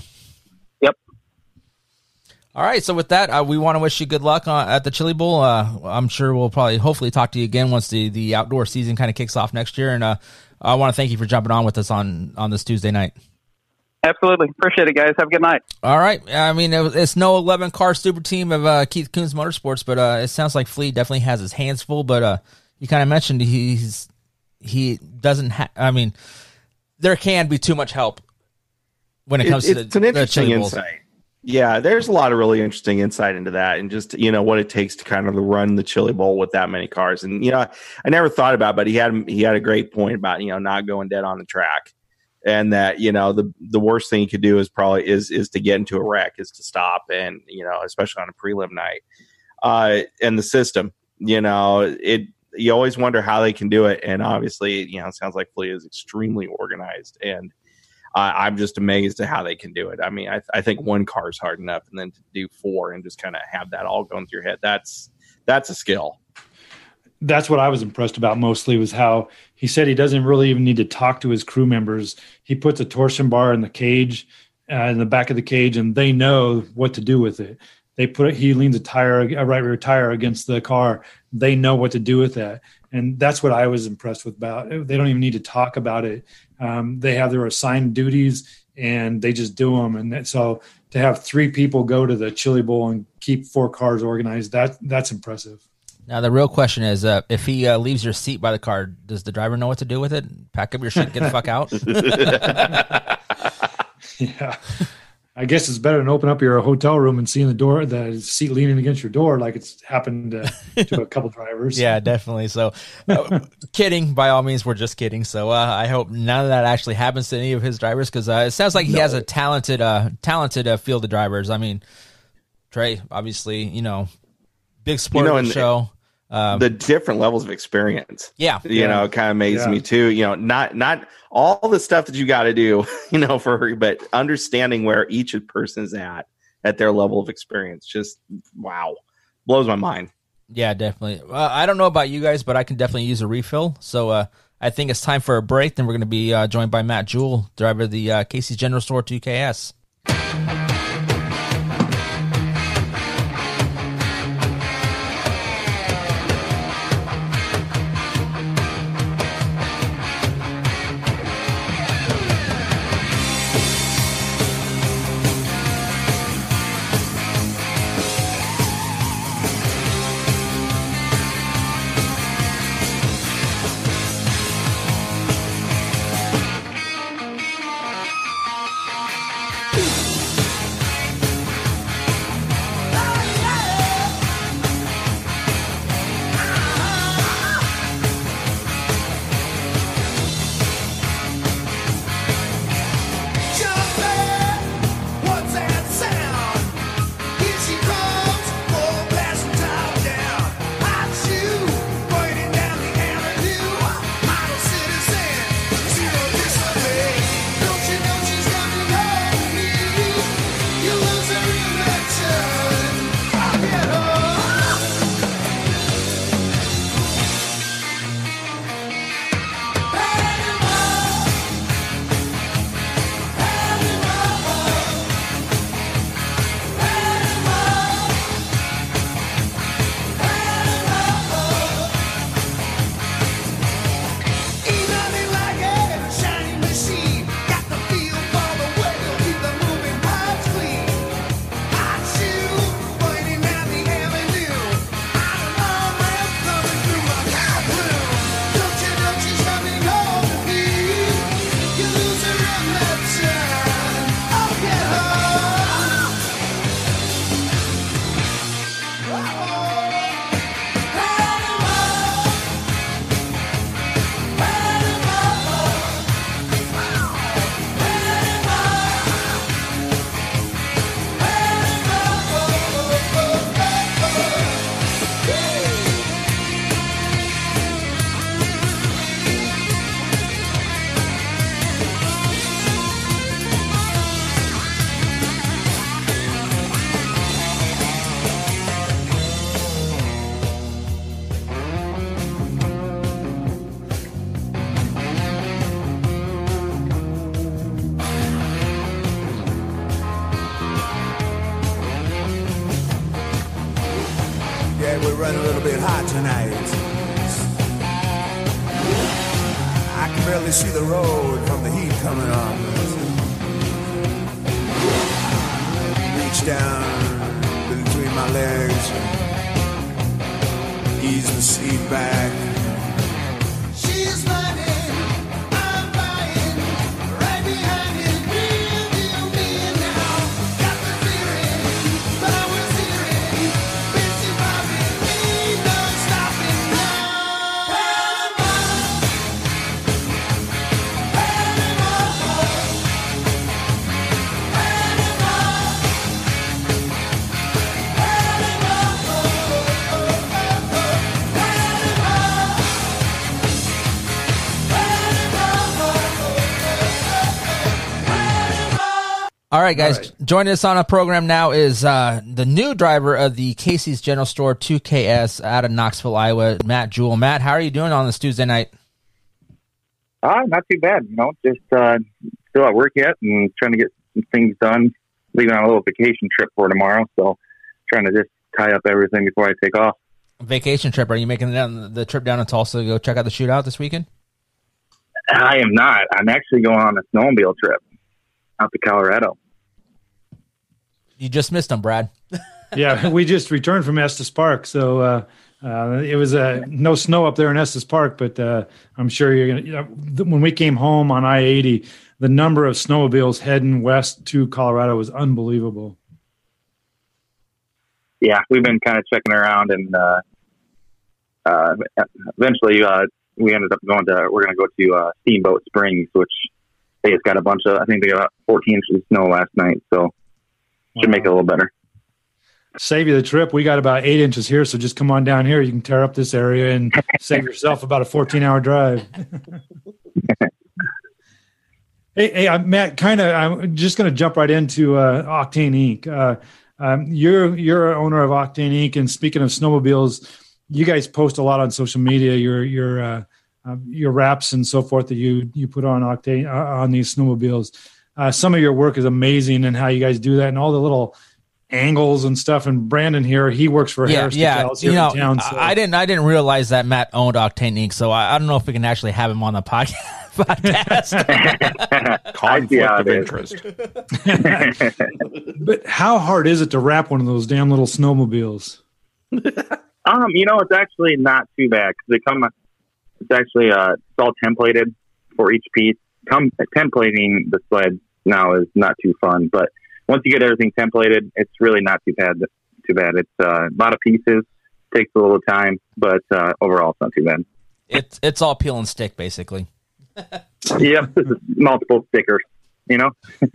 Yep. All right, so with that, uh, we want to wish you good luck on, at the Chili Bowl. Uh, I'm sure we'll probably, hopefully, talk to you again once the, the outdoor season kind of kicks off next year. And uh, I want to thank you for jumping on with us on on this Tuesday night. Absolutely. Appreciate it, guys. Have a good night. All right, I mean it, it's no 11 car super team of uh, Keith Kunz Motorsports, but uh, it sounds like Fleet definitely has his hands full. But uh, you kind of mentioned he's he doesn't. have. I mean, there can be too much help when it comes It- to it's the, an the interesting Chili Bowls. insight. Yeah, there's a lot of really interesting insight into that, and just you know what it takes to kind of run the Chili Bowl with that many cars. And you know, I never thought about, it, but he had he had a great point about you know not going dead on the track, and that you know the the worst thing you could do is probably is is to get into a wreck, is to stop, and you know especially on a prelim night, uh, and the system, you know it. You always wonder how they can do it, and obviously, you know, it sounds like Flea is extremely organized and uh, I'm just amazed at how they can do it. I mean, I, I think one car is hard enough, and then to do four and just kind of have that all going through your head, that's that's a skill. that's what I was impressed about mostly was how he said he doesn't really even need to talk to his crew members. He puts a torsion bar in the cage, uh, in the back of the cage, and they know what to do with it. They put it, he leans a tire, a right rear tire against the car. They know what to do with that. And that's what I was impressed with about They don't even need to talk about it. Um, they have their assigned duties and they just do them. And that, so to have three people go to the chili bowl and keep four cars organized, that that's impressive. Now the real question is, uh, if he uh, leaves your seat by the car, does the driver know what to do with it? Pack up your shit, get the fuck out. (laughs) (laughs) Yeah. I guess it's better than open up your hotel room and seeing the door, the seat leaning against your door, like it's happened uh, to a couple (laughs) drivers. Yeah, definitely. So, uh, kidding. By all means, we're just kidding. So, uh, I hope none of that actually happens to any of his drivers because uh, it sounds like he has a talented, uh, talented uh, field of drivers. I mean, Trey, obviously, you know, big sport You know, of the show. Um, the different levels of experience. yeah, You know, it kind of amazes Yeah. me too. You know, not not all the stuff that you got to do, (laughs) you know, for but understanding where each person is at at their level of experience. Just wow, blows my mind. yeah, definitely. Uh, I don't know about you guys, but I can definitely use a refill. So, uh, I think it's time for a break. Then we're going to be uh, joined by Matt Juhl, driver of the uh, Casey's General Store 2KS. All right, guys. Joining us on a program now is uh, the new driver of the Casey's General Store 2KS out of Knoxville, Iowa, Matt Juhl. Matt, how are you doing on this Tuesday night? Uh, not too bad, you know, just uh, still at work yet and trying to get some things done. Leaving on a little vacation trip for tomorrow, so trying to just tie up everything before I take off. Vacation trip. Are you making the, the trip down to Tulsa to go check out the shootout this weekend? I am not. I'm actually going on a snowmobile trip out to Colorado. You just missed them, Brad. (laughs) yeah, we just returned from Estes Park, so uh, uh, it was uh, no snow up there in Estes Park. But uh, I'm sure you're gonna. You know, when we came home on I-80, the number of snowmobiles heading west to Colorado was unbelievable. Yeah, we've been kind of checking around, and uh, uh, eventually uh, we ended up going to. We're going to go to uh, Steamboat Springs, which they just got a bunch of. I think they got about 14 inches of snow last night, so should make it a little better. Save you the trip. We got about eight inches here, so just come on down here. You can tear up this area and save yourself about a 14 hour drive. (laughs) hey, hey, Matt. Kind of. I'm just going to jump right into uh, Octane Inc. Uh, um, you're you're owner of Octane Inc. And speaking of snowmobiles, you guys post a lot on social media. Your your uh, um, your wraps and so forth that you you put on Octane uh, on these snowmobiles. Uh, some of your work is amazing and how you guys do that and all the little angles and stuff. And Brandon here, he works for Yeah, Harris yeah. Decals here You know, in town. So. I I didn't. I didn't realize that Matt owned Octane Inc. So I, I don't know if we can actually have him on the (laughs) podcast. podcast. (laughs) Conflict of interest. (laughs) but how hard is it to wrap one of those damn little snowmobiles? Um, you know, it's actually not too bad because they come. It's actually uh, it's all templated for each piece. Come templating the sled now is not too fun, but once you get everything templated, it's really not too bad. Too bad. It's uh, a lot of pieces, takes a little time, but uh, overall, it's not too bad. it's it's all peel and stick basically. (laughs) yep, multiple stickers. You know, (laughs)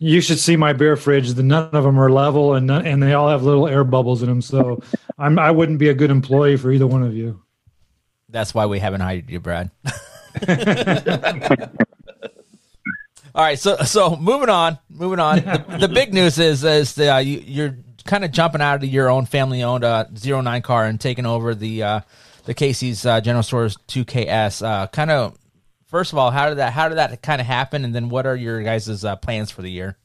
You should see my beer fridge. The none of them are level, and none, and they all have little air bubbles in them. So I'm I wouldn't be a good employee for either one of you. That's why we haven't hired you, Brad. (laughs) All right, so so moving on, moving on. The, the big news is is the, uh, you, you're kind of jumping out of your own family owned uh, zero nine car and taking over the uh, the Casey's uh, General Stores two KS. Uh, kind of first of all, how did that how did that kind of happen, and then what are your guys' uh, plans for the year?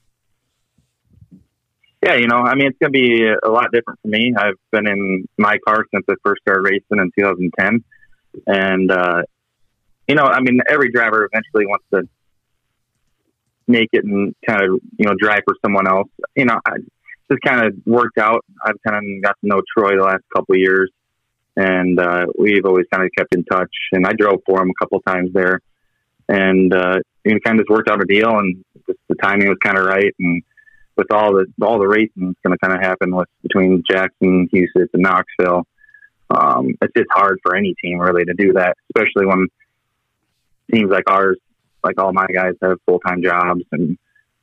yeah, you know, I mean, it's going to be a lot different for me. I've been in my car since I first started racing in 2010, and uh, you know, I mean, every driver eventually wants to make it and kind of you know drive for someone else. You know, I just kind of worked out. I've kind of got to know Troy the last couple of years, and uh, we've always kind of kept in touch. And I drove for him a couple of times there, and uh, you know, kind of just worked out a deal, and just the timing was kind of right. And with all the all the racing that's going to kind of happen with between Jackson, Huset's, and Knoxville, um, it's just hard for any team really to do that, especially when teams like ours, like all my guys, have full time jobs, and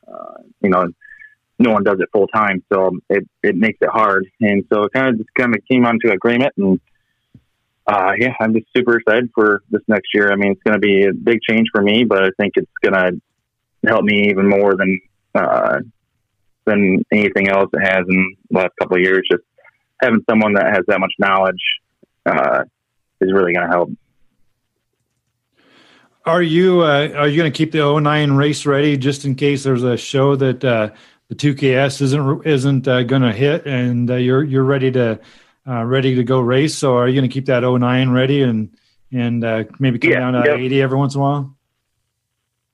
uh, you know, no one does it full time, so it it makes it hard. And so it kind of just kind of came onto agreement, and uh, yeah, I'm just super excited for this next year. I mean, it's going to be a big change for me, but I think it's going to help me even more than uh, than anything else it has in the last couple of years. Just having someone that has that much knowledge uh, is really going to help. Are you uh, are you going to keep the 09 race ready just in case there's a show that uh, the 2KS isn't isn't uh, going to hit and uh, you're you're ready to uh, ready to go race. So are you going to keep that 09 ready and and uh, maybe come Yeah, down to yep. 80 every once in a while?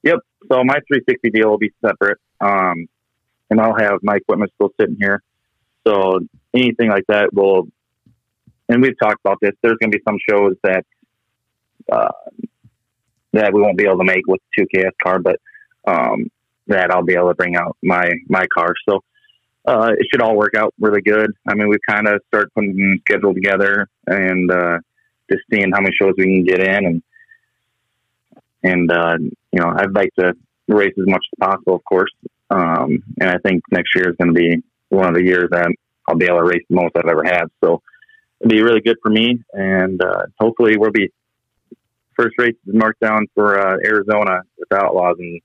Yep. So my 360 deal will be separate, um, and I'll have my equipment still sitting here. So anything like that will, and we've talked about this. There's going to be some shows that uh, that we won't be able to make with the 2KS car, but um, that I'll be able to bring out my my car. So uh, it should all work out really good. I mean, we've kind of started putting the schedule together and uh, just seeing how many shows we can get in and and uh, you know I'd like to race as much as possible, of course. Um, and I think next year is going to be one of the years that I'll be able to race the most I've ever had. So it'll be really good for me, and uh, hopefully we'll be first race is marked down for uh, Arizona with Outlaws in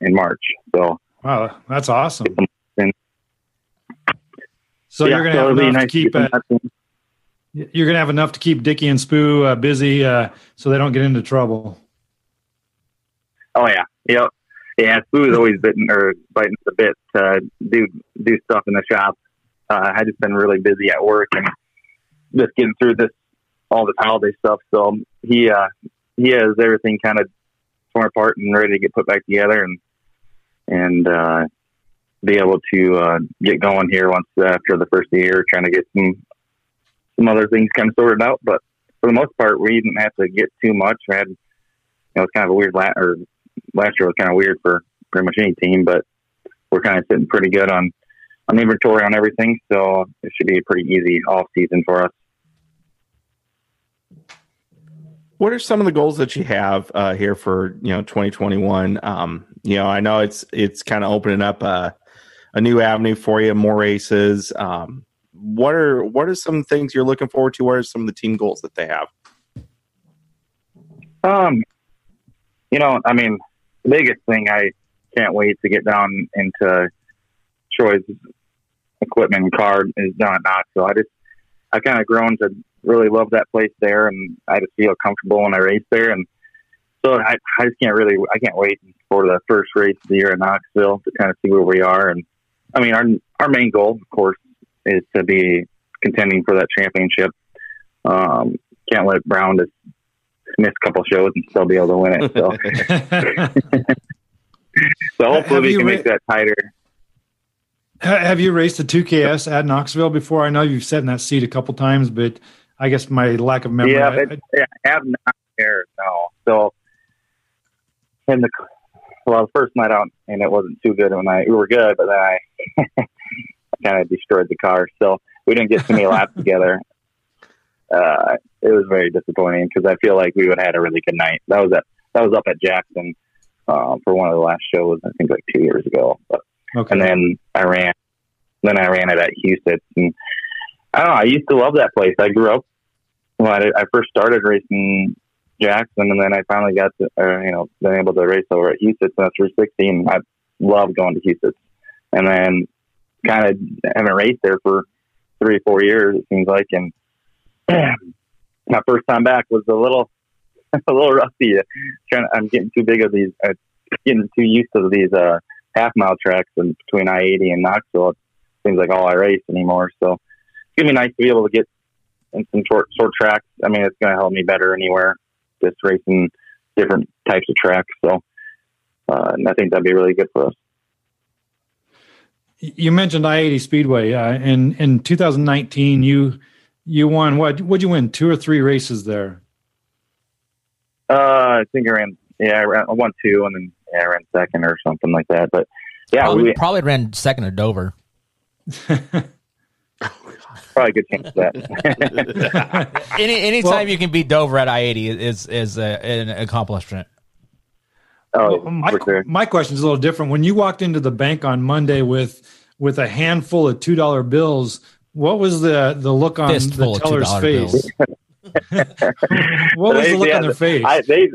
in March. So Wow, that's awesome. So yeah, you're going to so have enough nice to keep uh, you're going to have enough to keep Dickie and Spoo uh, busy uh, so they don't get into trouble. Oh yeah, yep, yeah. Spoo is always bitten or biting the bit to do do stuff in the shop. Uh, I just been really busy at work and just getting through this all this holiday stuff. So he uh, he has everything kind of torn apart and ready to get put back together and and uh, be able to uh, get going here once after the first year, trying to get some some other things kind of sorted out. But for the most part, we didn't have to get too much. We had you know it's kind of a weird la- or last year was kind of weird for pretty much any team, but we're kind of sitting pretty good on on inventory on everything, so it should be a pretty easy off season for us. What are some of the goals that you have uh, here for you know 2021? Um, you know, I know it's it's kind of opening up a, a new avenue for you, more races. Um, what are what are some things you're looking forward to? What are some of the team goals that they have? Um, you know, I mean, biggest thing I can't wait to get down into Troy's equipment and car is down at Knoxville. I just, I kind of grown to really love that place there, and I just feel comfortable when I race there, and so I, I just can't really, I can't wait for the first race of the year in Knoxville to kind of see where we are. And I mean, our our main goal, of course, is to be contending for that championship. Um, can't let Brown just miss a couple shows and still be able to win it. So, (laughs) so hopefully we can ra- make that tighter. Have you raced the 2KS at Knoxville before? I know you've sat in that seat a couple times, but I guess my lack of memory. Yeah, I- but yeah, I have not there now. So in the well, the first night out, and it wasn't too good when I we were good, but then I, I kind of destroyed the car. So we didn't get too many laps together. Uh, it was very disappointing because I feel like we would have had a really good night. That was at that was up at Jackson uh, for one of the last shows. I think like two years ago. But okay. and then I ran, then I ran it at Huset's. And I don't know. I used to love that place. I grew up when I, I first started racing Jackson, and then I finally got to, uh, you know, been able to race over at Huset's after 16. I love going to Huset's, and then kind of haven't raced there for three, four years. It seems like, and (clears throat) my first time back was a little, (laughs) a little rusty. Trying, I'm getting too big of these, uh, getting too used to these uh, half mile tracks and between I eighty and Knoxville. It seems like all I race anymore. So it's gonna be nice to be able to get in some short short tracks. I mean, it's gonna help me better anywhere. Just racing different types of tracks. So uh, and I think that'd be really good for us. You mentioned I eighty Speedway. Uh, in in 2019, you you won what? Would you win two or three races there? Uh, I think I ran. Yeah, I, ran, I won two, and then yeah, I ran second or something like that. But yeah, probably, we probably ran second at Dover. (laughs) probably a good chance of that. (laughs) Any anytime Well- you can beat Dover at I eighty is is a, an accomplishment. oh, Well, my, for sure. my question is a little different. When you walked into the bank on Monday with with a handful of two dollar bills, what was the the look on Fistful the teller's face? (laughs) What was They- the look yeah, on their face? I, they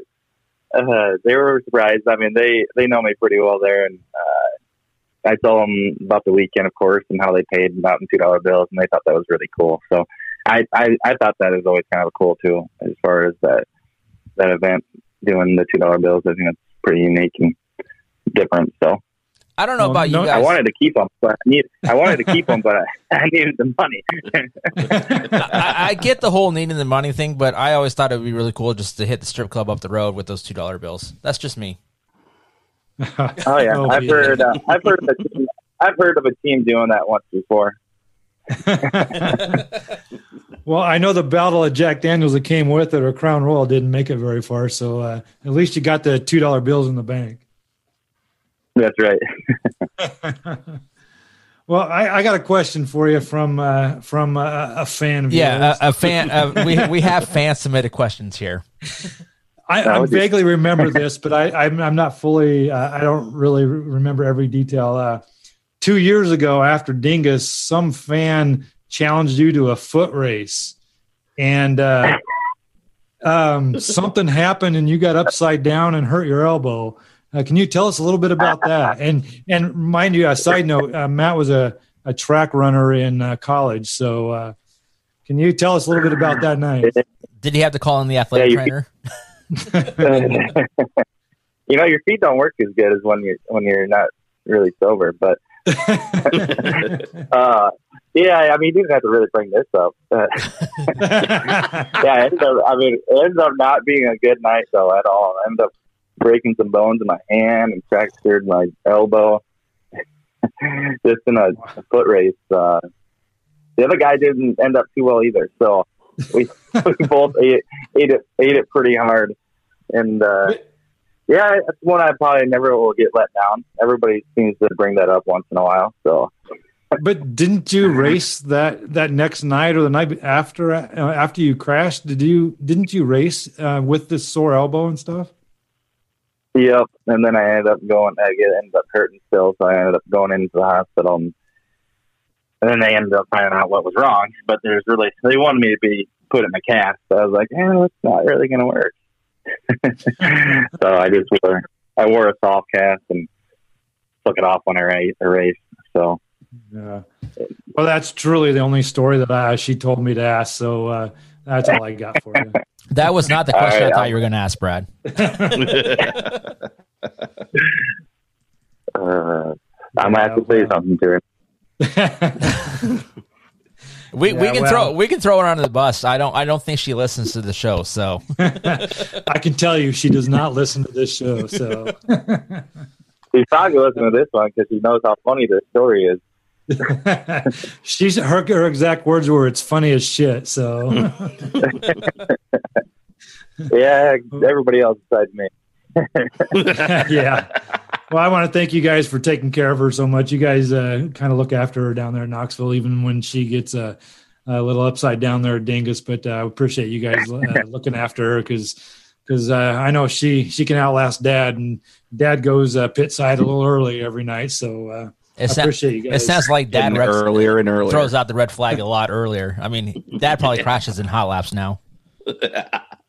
uh, they were surprised. I mean, they they know me pretty well there, and uh, I told them about the weekend, of course, and how they paid about in two dollar bills, and they thought that was really cool. So I, I I thought that is always kind of cool too, as far as that that event doing the two dollar bills. I think that's pretty unique and different. So I don't know Well, about no- you I wanted to keep them, but I need I wanted to keep them, but I, (laughs) I needed the money. (laughs) I, I get the whole needing the money thing, but I always thought it would be really cool just to hit the strip club up the road with those two dollar bills. That's just me. (laughs) Oh yeah, Oh, I've yeah. heard uh, I've heard of a (laughs) team, I've heard of a team doing that once before. (laughs) Well, I know the Battle of Jack Daniels that came with it or Crown Royal didn't make it very far, so uh, at least you got the two dollar bills in the bank. That's right. Well, I, I got a question for you from uh, from uh, a fan. Of Yeah, yours. a, a fan. Uh, we we have fan submitted questions here. I, I would be- vaguely (laughs) remember this, but I, I'm, I'm not fully. Uh, I don't really remember every detail. Uh, two years ago, after Dingus, some fan challenged you to a foot race, and uh, (laughs) um, something happened, and you got upside down and hurt your elbow. Uh, can you tell us a little bit about that? And and mind you, a side note, uh, Matt was a, a track runner in uh, college, so uh, can you tell us a little bit about that night? Did he have to call in the athletic Yeah, you- trainer? (laughs) (laughs) you know, your feet don't work as good as when you're when you're not really sober. But (laughs) uh, yeah, I mean, you didn't have to really bring this up. Uh, (laughs) yeah, ended up, I mean, it ended up not being a good night though at all. I ended up breaking some bones in my hand and fractured my elbow just in a, a foot race. Uh, the other guy didn't end up too well either. So we, (laughs) we both ate, ate it ate it pretty hard, and uh, yeah, that's one I probably never will get let down. Everybody seems to bring that up once in a while. So But didn't you race that that next night or the night after uh, after you crashed? Did you didn't you race uh, with this sore elbow and stuff? Yep. And then I ended up going, I get, ended up hurting still. So I ended up going into the hospital. And, and then they ended up finding out what was wrong. But there's really, they wanted me to be put in a cast. So I was like, eh, it's not really going to work. (laughs) so I just wore, I wore a soft cast and took it off when I raced. I. So Yeah. Well, that's truly the only story that I, she told me to ask. So uh, that's all I got for you. (laughs) That was not the question right, I thought I'll- you were going to ask, Brad. (laughs) uh, I might have to say something to her. (laughs) We, we Yeah, can well- throw we can throw her under the bus. I don't I don't think she listens to the show. So (laughs) I can tell you, she does not listen to this show. So (laughs) She's probably listening to this one because she knows how funny this story is. she's her, her exact words were, "It's funny as shit." So Yeah, everybody else besides me. yeah. Well, I want to thank you guys for taking care of her so much. You guys uh, kind of look after her down there in Knoxville, even when she gets a, a little upside down there at Dingus. But uh, I appreciate you guys uh, (laughs) looking after her because because uh, I know she she can outlast Dad, and Dad goes uh, pit side a little early every night. So uh, I it, sa- appreciate you it sounds like Dad Getting Rex earlier and earlier. throws out the red flag a lot earlier. I mean, Dad probably (laughs) crashes in hot laps now. (laughs)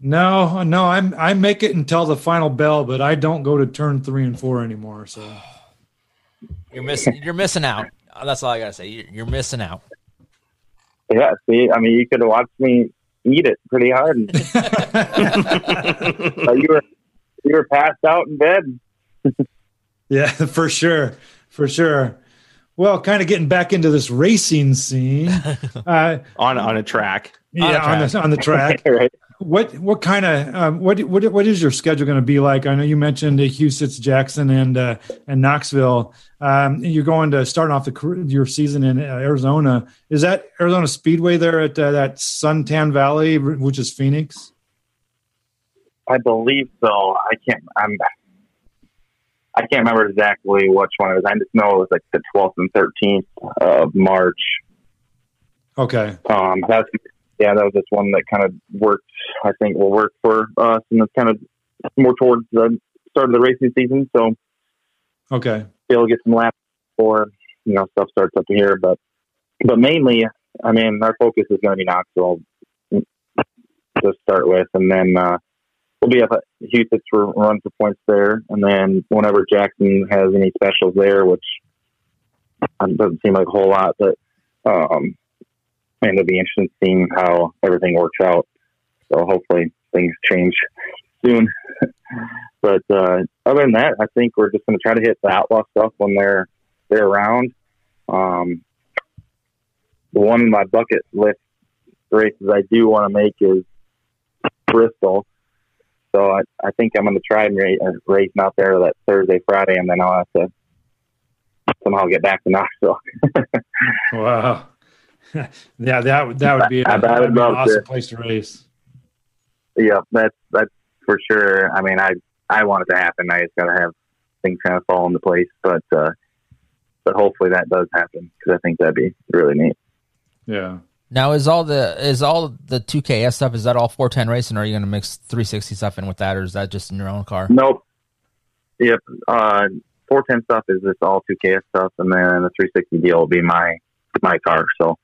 no, no, I'm I make it until the final bell, but I don't go to turn three and four anymore. So (sighs) You're missing you're missing out. That's all I gotta say. You're, you're missing out. Yeah, see, I mean, you could have watched me eat it pretty hard. (laughs) You were you were passed out in bed. (laughs) Yeah, for sure, for sure. Well, kind of getting back into this racing scene. (laughs) Uh, on on a track. Yeah, on the on the track. (laughs) right. What what kind of um, what what what is your schedule going to be like? I know you mentioned uh, Huset's, Jackson, and uh, and Knoxville. Um, you're going to start off the your season in uh, Arizona. Is that Arizona Speedway there at uh, that San Tan Valley, which is Phoenix? I believe so. I can't. I'm. I can't remember exactly which one it was. I just know it was like the 12th and 13th of March. Okay, Um, that's yeah, that was just one that kind of worked. I think will work for us, and it's kind of more towards the start of the racing season. So okay, to get some laps before you know stuff starts up here. But but mainly, I mean, our focus is going to be Knoxville to start with, and then uh, we'll be up at Huset's for run for points there, and then whenever Jackson has any specials there, which um, doesn't seem like a whole lot, but um, and it'll be interesting seeing how everything works out. So hopefully things change soon. (laughs) but uh, other than that, I think we're just going to try to hit the outlaw stuff when they're they're around. Um, the one in my bucket list races I do want to make is Bristol. So I, I think I'm going to try and uh, racing out there that Thursday, Friday, and then I'll have to somehow get back to Knoxville. (laughs) Wow. (laughs) yeah, that would that would be, a, I- I that would would be an awesome to. place to race. yeah, that's that's for sure. I mean, I I want it to happen. I just got to have things kind of fall into place, but uh, but hopefully that does happen because I think that'd be really neat. Yeah. Now is all the is all the two KS stuff? Is that all four ten racing? Or are you going to mix three sixty stuff in with that, or is that just in your own car? Nope. Yep. Uh, 410 stuff is just all 2KS stuff, and then the 360 deal will be my my car. So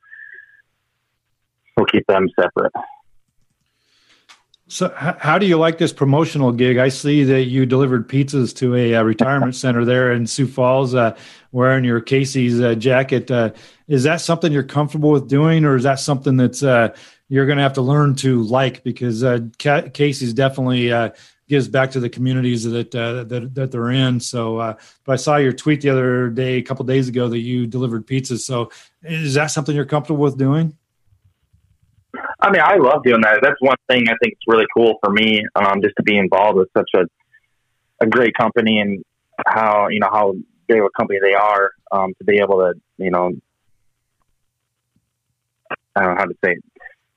we'll keep them separate. So, how do you like this promotional gig? I see that you delivered pizzas to a, uh retirement (laughs) center there in Sioux Falls, uh, wearing your Casey's uh, jacket. Uh, is that something you're comfortable with doing, or is that something that's uh, you're going to have to learn to like? Because uh, Ca- Casey's definitely uh, gives back to the communities that uh, that that they're in. So, uh, but I saw your tweet the other day, a couple days ago, that you delivered pizzas. So, is that something you're comfortable with doing? I mean, I love doing that. That's one thing I think it's really cool for me, um, just to be involved with such a a great company and how you know how big of a company they are um, to be able to you know I don't know how to say it,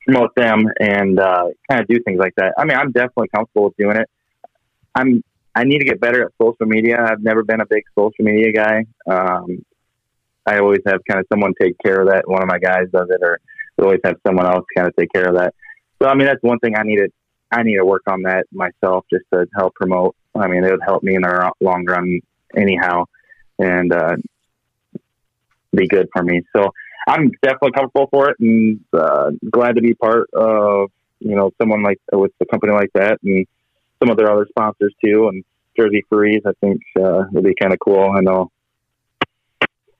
promote them and uh, kind of do things like that. I mean, I'm definitely comfortable with doing it. I'm I need to get better at social media. I've never been a big social media guy. Um, I always have kind of someone take care of that. One of my guys does it, or always have someone else kind of take care of that. So I mean, that's one thing I need to I need to work on that myself just to help promote. I mean, it would help me in the long run anyhow, and uh, be good for me. So I'm definitely comfortable for it, and uh, glad to be part of you know someone like with a company like that, and some of their other sponsors too, and Jersey Freeze. I think uh, it'd be kind of cool. I know.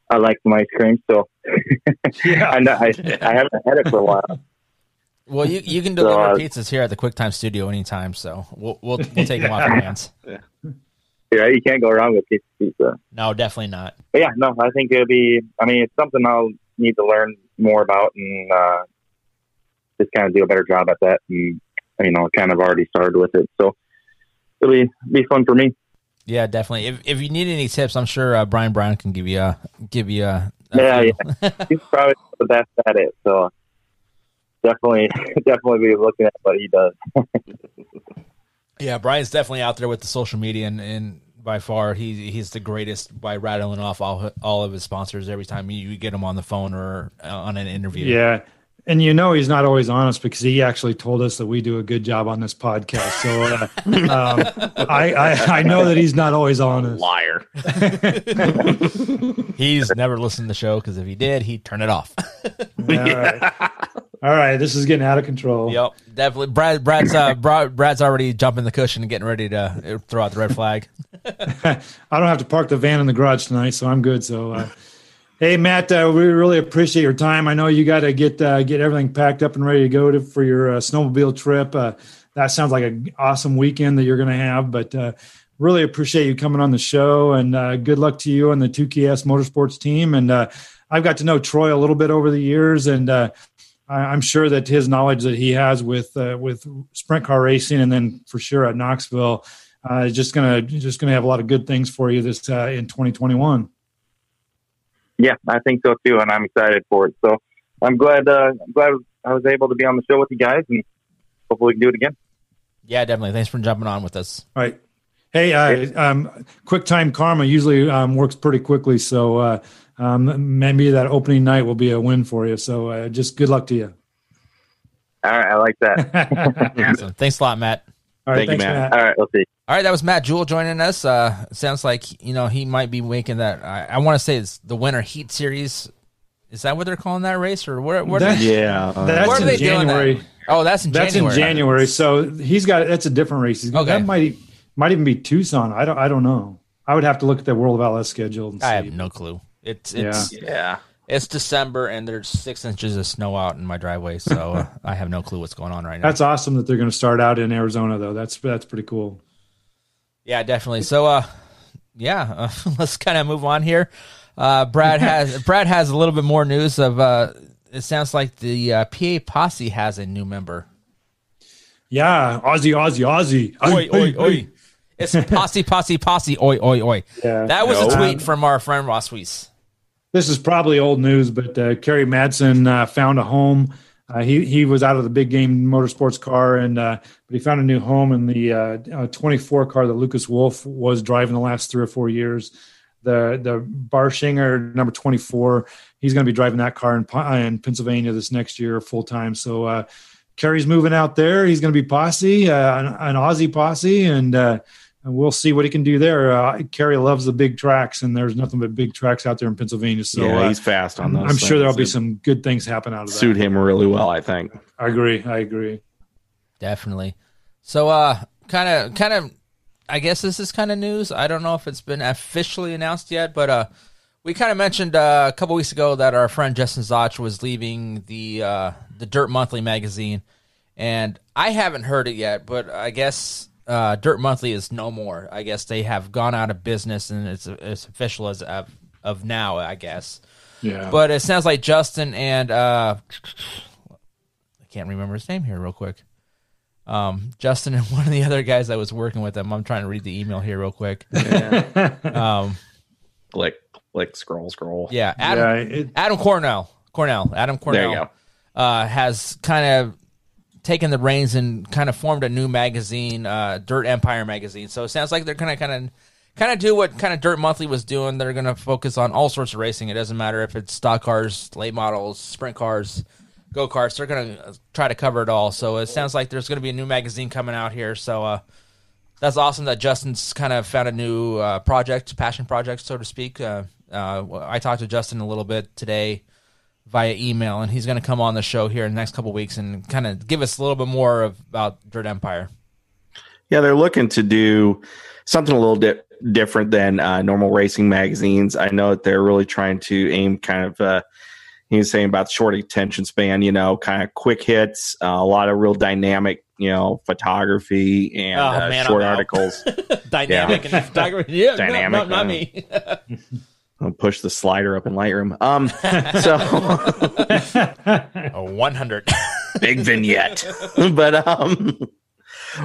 I like some ice cream, so (laughs) I know I, I haven't had it for a while. Well, you you can So, deliver uh, pizzas here at the QuickTime Studio anytime, so we'll we'll, we'll (laughs) take them off your hands. Yeah, you can't go wrong with pizza. pizza. No, definitely not. But yeah, no, I think it'll be. I mean, it's something I'll need to learn more about and uh, just kind of do a better job at that. And you know, kind of already started with it, so it'll be be fun for me. Yeah, definitely. If if you need any tips, I'm sure uh, Brian Brown can give you a give you a. a Yeah, yeah. He's probably the best at it, so definitely, (laughs) definitely be looking at what he does. (laughs) Yeah, Brian's definitely out there with the social media, and, and by far he he's the greatest by rattling off all all of his sponsors every time you, you get him on the phone or uh, on an interview. Yeah. And you know he's not always honest because he actually told us that we do a good job on this podcast. So uh, (laughs) um, I, I I know that he's not always honest. Liar. (laughs) He's never listened to the show because if he did, he'd turn it off. (laughs) All right. All right, this is getting out of control. Yep, definitely. Brad, Brad's uh, Brad, Brad's already jumping the cushion and getting ready to uh, throw out the red flag. I don't have to park the van in the garage tonight, so I'm good. So, uh, hey, Matt, uh, we really appreciate your time. I know you got to get uh, get everything packed up and ready to go to, for your uh, snowmobile trip. Uh, that sounds like an awesome weekend that you're going to have. But uh, really appreciate you coming on the show, and uh, good luck to you and the 2KS Motorsports team. And I've got to know Troy a little bit over the years, and I- I'm sure that his knowledge that he has with with sprint car racing, and then for sure at Knoxville, is just gonna just gonna have a lot of good things for you this in 2021. Yeah, I think so too, and I'm excited for it. So I'm glad. Uh, I'm glad I was able to be on the show with you guys, and hopefully we can do it again. Yeah, definitely. Thanks for jumping on with us. All right. Hey, uh, um, QuickTime Karma usually um, works pretty quickly, so uh, um, maybe that opening night will be a win for you. So uh, just good luck to you. All right, I like that. (laughs) Awesome. Thanks a lot, Matt. All right, Thank you, thanks, Matt. All right, we'll see. All right, that was Matt Juhl joining us. Uh, sounds like you know he might be making that. I, I want to say it's the Winter Heat Series. Is that what they're calling that race, or where? where That- Yeah. That's Where are in they doing that? January. oh, that's in That's January. in January. So he's got that's a different race. He's Okay. That might might even be Tucson. I don't I don't know. I would have to look at the World of LS schedule and see. I have no clue. It's it's yeah. It's December and there's six inches of snow out in my driveway, so (laughs) uh, I have no clue what's going on right now. That's awesome that they're going to start out in Arizona, though. That's that's pretty cool. Yeah, definitely. So, uh, yeah, uh, (laughs) let's kind of move on here. Uh, Brad (laughs) has Brad has a little bit more news of. Uh, it sounds like the uh, PA Posse has a new member. Yeah, Aussie, Aussie, Aussie. Oi, oi, oi! It's Posse, Posse, Posse. Oi, oi, oi! Yeah. That was a No. tweet from our friend Ross Weiss. This is probably old news, but uh, Kerry Madsen uh, found a home. Uh, he he was out of the big game motorsports car, and uh, but he found a new home in the uh, uh, 24 car that Lucas Wolfe was driving the last three or four years. The the Barshinger number 24, he's going to be driving that car in, in Pennsylvania this next year full time. So uh, Kerry's moving out there. He's going to be posse, an, an Aussie posse, and uh, and we'll see what he can do there. Uh, Kerry loves the big tracks, and there's nothing but big tracks out there in Pennsylvania. So yeah, uh, he's fast on I'm, those. I'm sure there'll be It'd some good things happen out of that. suit him really well. I think. I agree. I agree. Definitely. So, uh, kind of, kind of, I guess this is kind of news. I don't know if it's been officially announced yet, but uh, we kind of mentioned uh, a couple weeks ago that our friend Justin Zotch was leaving the uh, the Dirt Monthly magazine, and I haven't heard it yet, but I guess uh, Dirt Monthly is no more. I guess they have gone out of business, and it's as official as of, of now. I guess. Yeah. But it sounds like Justin and uh, I can't remember his name here real quick. Um, Justin and (laughs) one of the other guys that was working with him. I'm trying to read the email here real quick. (laughs) um, Click, click, scroll, scroll. yeah, Adam, Yeah, it- Adam Cornell, Cornell, Adam Cornell, There you Uh, has kind of taken the reins and kind of formed a new magazine, uh, Dirt Empire magazine. So it sounds like they're gonna kind of kind of do what kind of Dirt Monthly was doing. They're gonna focus on all sorts of racing. It doesn't matter if it's stock cars, late models, sprint cars, go karts. They're gonna try to cover it all. So it sounds like there's gonna be a new magazine coming out here. So uh, that's awesome that Justin's kind of found a new uh, project, passion project, so to speak. Uh, uh, I talked to Justin a little bit today via email, and he's going to come on the show here in the next couple weeks and kind of give us a little bit more of, about Dirt Empire. Yeah, they're looking to do something a little di- different than uh, normal racing magazines. I know that they're really trying to aim kind of. Uh, he was saying about short attention span, you know, kind of quick hits, uh, a lot of real dynamic, you know, photography and Oh, uh, man, short articles. (laughs) Dynamic and photography. Yeah, Dynamic, no, not, not uh, me. (laughs) I'll push the slider up in Lightroom. Um, so A 100. (laughs) big vignette but um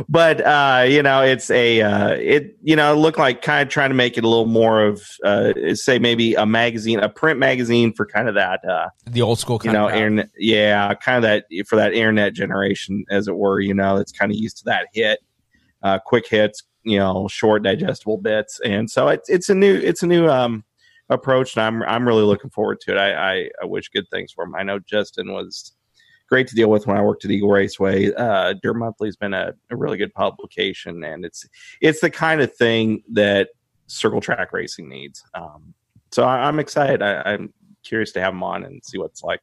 but uh you know it's a uh it you know it looked like kind of trying to make it a little more of uh say maybe a magazine a print magazine for kind of that uh the old school you know of internet yeah kind of that for that internet generation as it were you know it's kind of used to that hit uh quick hits you know short digestible bits and so it's it's a new it's a new um approach and i'm i'm really looking forward to it i i, I wish good things for him i know justin was great to deal with when I worked at Eagle Raceway. Uh, Dirt Monthly's been a, a really good publication, and it's it's the kind of thing that circle track racing needs. Um, so I, I'm excited. I, I'm curious to have him on and see what it's like.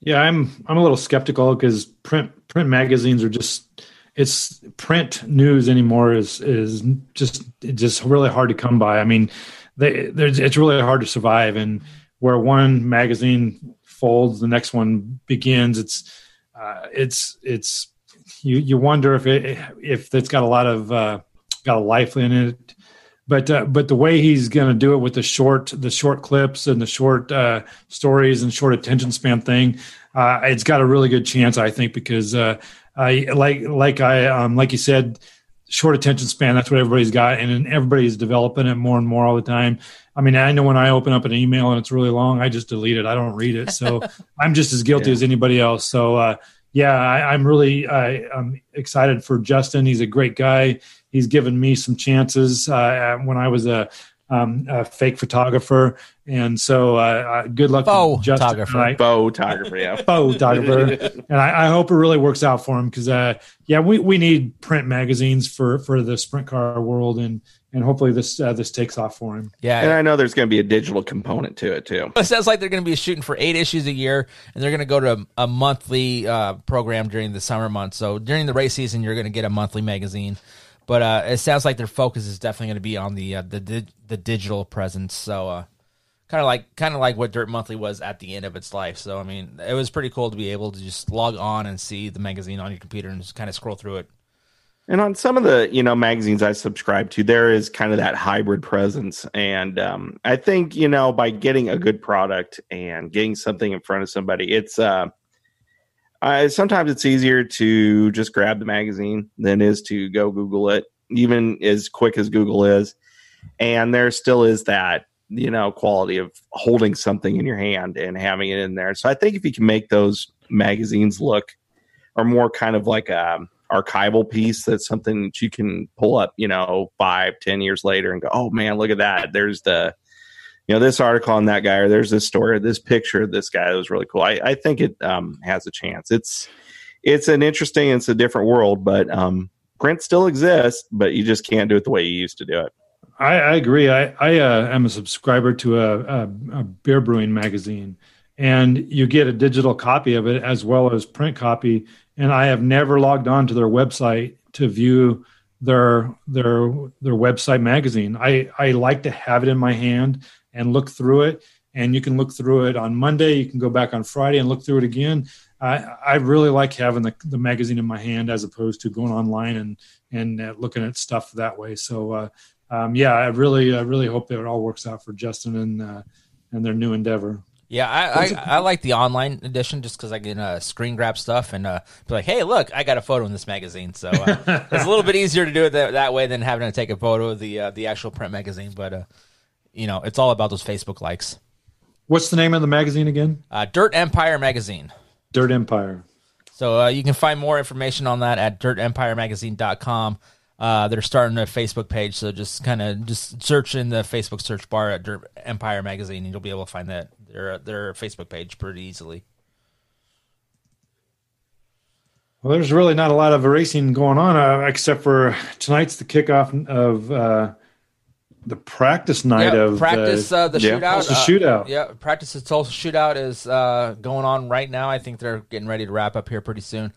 Yeah, I'm I'm a little skeptical because print print magazines are just it's print news anymore is is just just really hard to come by. I mean, they it's really hard to survive and where one magazine folds, the next one begins. It's uh, it's it's you you wonder if it if it's got a lot of uh, got a life in it. But uh, but the way he's going to do it with the short the short clips and the short uh, stories and short attention span thing, uh, it's got a really good chance, I think, because uh, I like like I um, like you said, short attention span. That's what everybody's got, and everybody's developing it more and more all the time. I mean, I know when I open up an email and it's really long, I just delete it. I don't read it, so (laughs) I'm just as guilty Yeah. as anybody else. So uh, yeah, I, I'm really I, I'm excited for Justin. He's a great guy. He's given me some chances uh, when I was a, um, a fake photographer, and so uh, uh, good luck, Faux Justin. photographer. I- Photographer, yeah. (laughs) photographer, (laughs) and I, I hope it really works out for him because, uh, yeah, we, we need print magazines for for the sprint car world, and and hopefully this uh, this takes off for him. Yeah. And I know there's going to be a digital component to it too. It sounds like they're going to be shooting for eight issues a year, and they're going to go to a, a monthly uh, program during the summer months. So during the race season, you're going to get a monthly magazine. But uh, it sounds like their focus is definitely going to be on the uh, the di- the digital presence. So uh, kind of like kind of like what Dirt Monthly was at the end of its life. So I mean, it was pretty cool to be able to just log on and see the magazine on your computer and just kind of scroll through it. And on some of the you know magazines I subscribe to, there is kind of that hybrid presence, and um, I think you know by getting a good product and getting something in front of somebody, it's uh, I, sometimes it's easier to just grab the magazine than it is to go Google it, even as quick as Google is. And there still is that you know quality of holding something in your hand and having it in there. So I think if you can make those magazines look or more kind of like a archival piece that's something that you can pull up you know five ten years later and go oh man look at that there's the you know this article on that guy or there's this story or this picture of this guy that was really cool i, I think it um, has a chance it's it's an interesting it's a different world but um, print still exists but you just can't do it the way you used to do it I, I agree. I, I uh, am a subscriber to a, a, a beer brewing magazine, and you get a digital copy of it as well as print copy. And I have never logged on to their website to view their their their website magazine. I I like to have it in my hand and look through it. And you can look through it on Monday. You can go back on Friday and look through it again. I, I really like having the, the magazine in my hand as opposed to going online and and uh, looking at stuff that way. So uh, um, yeah, I really I really hope that it all works out for Justin and uh, and their new endeavor. Yeah, I, I, I like the online edition just because I can uh, screen grab stuff and uh, be like, hey, look, I got a photo in this magazine. So uh, (laughs) it's a little bit easier to do it that, that way than having to take a photo of the uh, the actual print magazine. But uh, you know, it's all about those Facebook likes. What's the name of the magazine again? Uh, Dirt Empire magazine. Dirt Empire. So uh, you can find more information on that at dirtempiremagazine.com. Uh, they're starting a Facebook page, so just kind of just search in the Facebook search bar at Dirt Empire Magazine, and you'll be able to find that their their Facebook page pretty easily. Well, there's really not a lot of racing going on uh, except for tonight's the kickoff of uh, the practice night Yeah, of practice uh, the yeah. shootout. Tulsa uh, shootout. Yeah, practice the Tulsa shootout is uh, going on right now. I think they're getting ready to wrap up here pretty soon.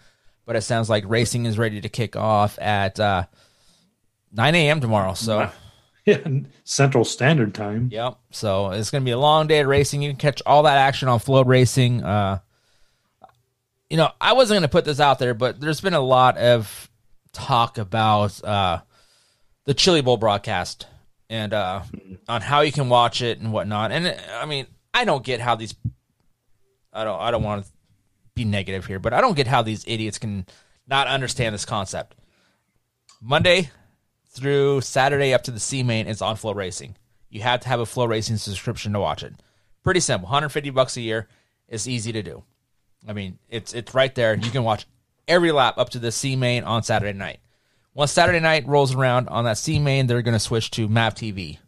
But it sounds like racing is ready to kick off at uh, 9 a.m. tomorrow. So, (laughs) yeah, Central Standard Time. yep. So it's going to be a long day of racing. You can catch all that action on FloRacing. Uh, you know, I wasn't going to put this out there, but there's been a lot of talk about uh, the Chili Bowl broadcast and uh, on how you can watch it and whatnot. And I mean, I don't get how these. I don't. I don't want to be negative here, but I don't get how these idiots can not understand this concept. Monday through Saturday up to the C main is on FloRacing. You have to have a FloRacing subscription to watch it. Pretty simple. 150 bucks a year. It's easy to do. I mean, it's it's right there. You can watch every lap up to the C main on Saturday night. Once Saturday night rolls around on that C main, they're going to switch to MAVTV.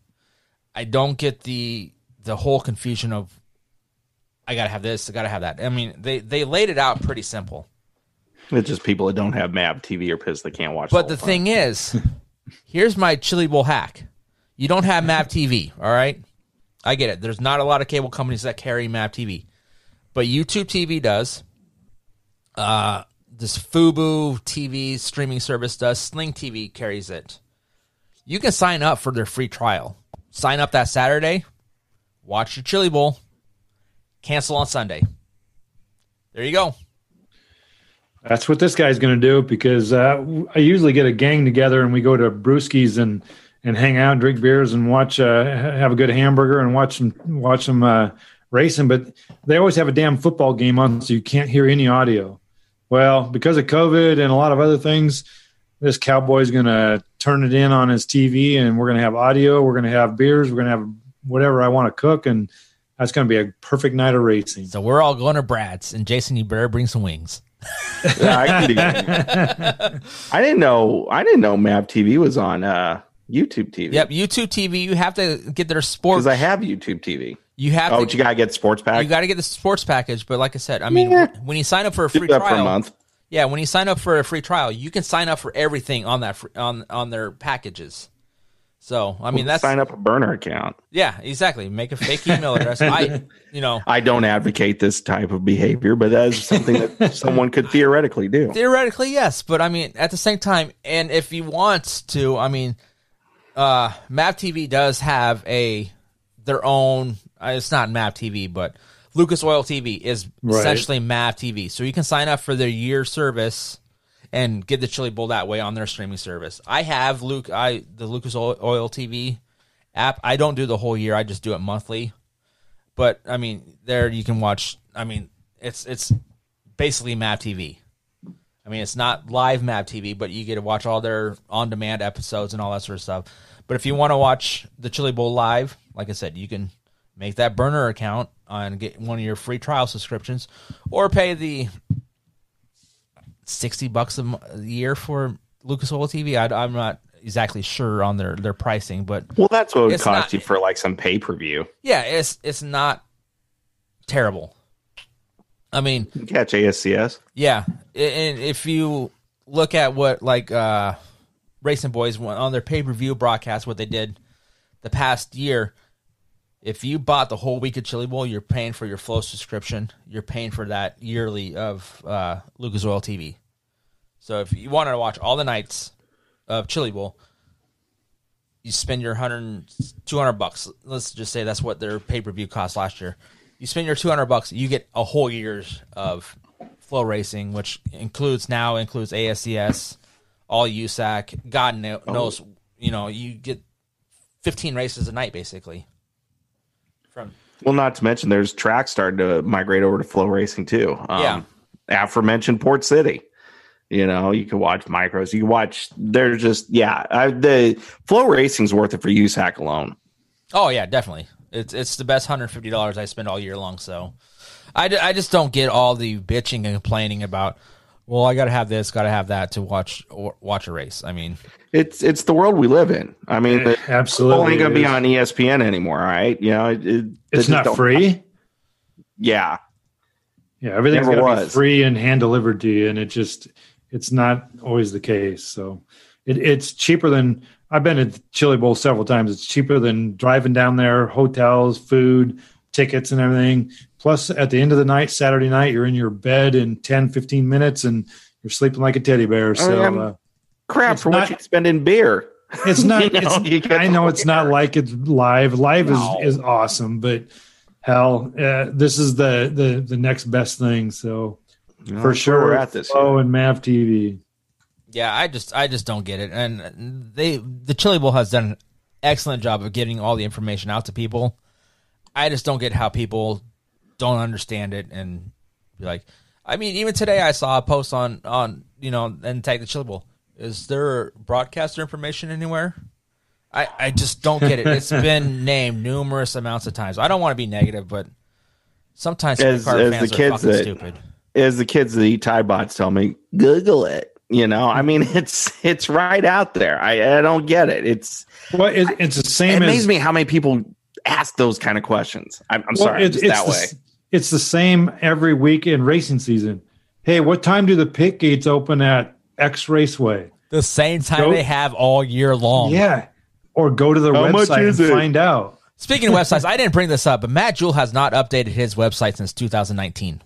I don't get the the whole confusion of I got to have this, I got to have that. I mean, they they laid it out pretty simple. it's just people that don't have MAVTV or pissed they can't watch But the the thing. thing is, (laughs) here's my chili bowl hack. You don't have MAVTV, all right? I get it. There's not a lot of cable companies that carry MAVTV, but YouTube TV does. Uh, this fuboTV streaming service does. Sling TV carries it. You can sign up for their free trial. Sign up that Saturday, watch your chili bowl, cancel on Sunday. There you go. That's what this guy's going to do because uh, I usually get a gang together and we go to Brewskis and and hang out, drink beers, and watch uh, have a good hamburger and watch them watch them uh, racing. But they always have a damn football game on, so you can't hear any audio. Well, because of COVID and a lot of other things, this cowboy's going to turn it in on his TV, and we're going to have audio. We're going to have beers. We're going to have whatever I want to cook, and that's going to be a perfect night of racing. So we're all going to Brad's, and Jason, you better bring some wings. Yeah, I, can do that. I didn't know i didn't know MAVTV was on uh youtube tv Yep, YouTube TV. You have to get their sports. because i have youtube tv you have oh to. you gotta get sports pack you got to get the sports package. But like I said, I mean, Yeah. when you sign up for a free trial, for a month yeah, when you sign up for a free trial, you can sign up for everything on that on on their packages. So I mean, that's sign up a burner account yeah, exactly. Make a fake email address. I, you know, (laughs) i don't advocate this type of behavior but that is something that (laughs) someone could theoretically do Theoretically, yes, but I mean, at the same time, and if he wants to, I mean, uh, MAVTV does have a their own. Uh, it's not MAVTV, but Lucas Oil TV is Right. essentially MAVTV. So you can sign up for their year service and get the Chili Bowl that way on their streaming service. I have Luke, I the Lucas Oil, Oil TV app. I don't do the whole year. I just do it monthly. But I mean, there you can watch. I mean, it's it's basically MAVTV. I mean, it's not live MAVTV, but you get to watch all their on-demand episodes and all that sort of stuff. But if you want to watch the Chili Bowl live, like I said, you can make that burner account and get one of your free trial subscriptions, or pay the sixty bucks a year for Lucas Oil TV. I, am not exactly sure on their their pricing, but Well, that's what it would cost not- you for like some pay per view. yeah, it's it's not terrible. I mean, Catch ASCS. Yeah, and if you look at what like uh Racing Boys went on their pay per view broadcast, what they did the past year, if you bought the whole week of Chili Bowl, you're paying for your Flow subscription. You're paying for that yearly of uh, Lucas Oil TV. So if you wanted to watch all the nights of Chili Bowl, you spend your 100, 200 bucks. Let's just say that's what their pay per view cost last year. You spend your 200 bucks, you get a whole year's of flow racing, which includes now includes ASCS, all USAC. God kno- knows, you know, you get 15 races a night basically. Well, not to mention there's tracks starting to migrate over to flow racing too. Um, Yeah. Aforementioned Port City. You know, you can watch micros. You can watch. They're just yeah. I, the flow racing's worth it for USAC alone. Oh yeah, definitely. It's it's the best hundred fifty dollars I spend all year long. So, I, d- I just don't get all the bitching and complaining about. Well, I got to have this, got to have that to watch or watch a race. I mean, It's it's the world we live in. I mean, the absolutely ain't gonna it be on ESPN anymore, right? You know, it, it- It's not don't- free. Yeah, Yeah, everything's Never got to be free and hand delivered to you, and it just it's not always the case. So it, it's cheaper than I've been at Chili Bowl several times. It's cheaper than driving down there, hotels, food, tickets, and everything. Plus, at the end of the night, Saturday night, you're in your bed in 10, 15 minutes, and you're sleeping like a teddy bear. So I'm- uh, crap for not- what you spend in beer. it's not. (laughs) You know, it's, you I know it's not like it's live. Live No. is is awesome, but hell, uh, this is the the the next best thing. So You know, for sure, we're at this Flow year. and Mav TV. yeah, I just I just don't get it. And they the Chili Bowl has done an excellent job of getting all the information out to people. I just don't get how people don't understand it and be like. I mean, even today I saw a post on on you know and tag the Chili Bowl. Is there broadcaster information anywhere? I, I just don't get it. It's (laughs) been named numerous amounts of times. I don't want to be negative, but sometimes As- car as fans the are kids fucking that- stupid. As the kids that eat Tide Pods tell me, Google it. You know, I mean, (laughs) it's it's right out there. I, I don't get it. It's Well, it, it's the same. it same amazes me how many people ask those kind of questions. I'm, I'm well, sorry, it- just it's that the, way. It's the same every week in racing season. Hey, what time do the pit gates open at X Raceway? The same time Go- they have all year long. Yeah, or go to the How website is and it? find out. Speaking of websites, I didn't bring this up, but Matt Juhl has not updated his website since 2019.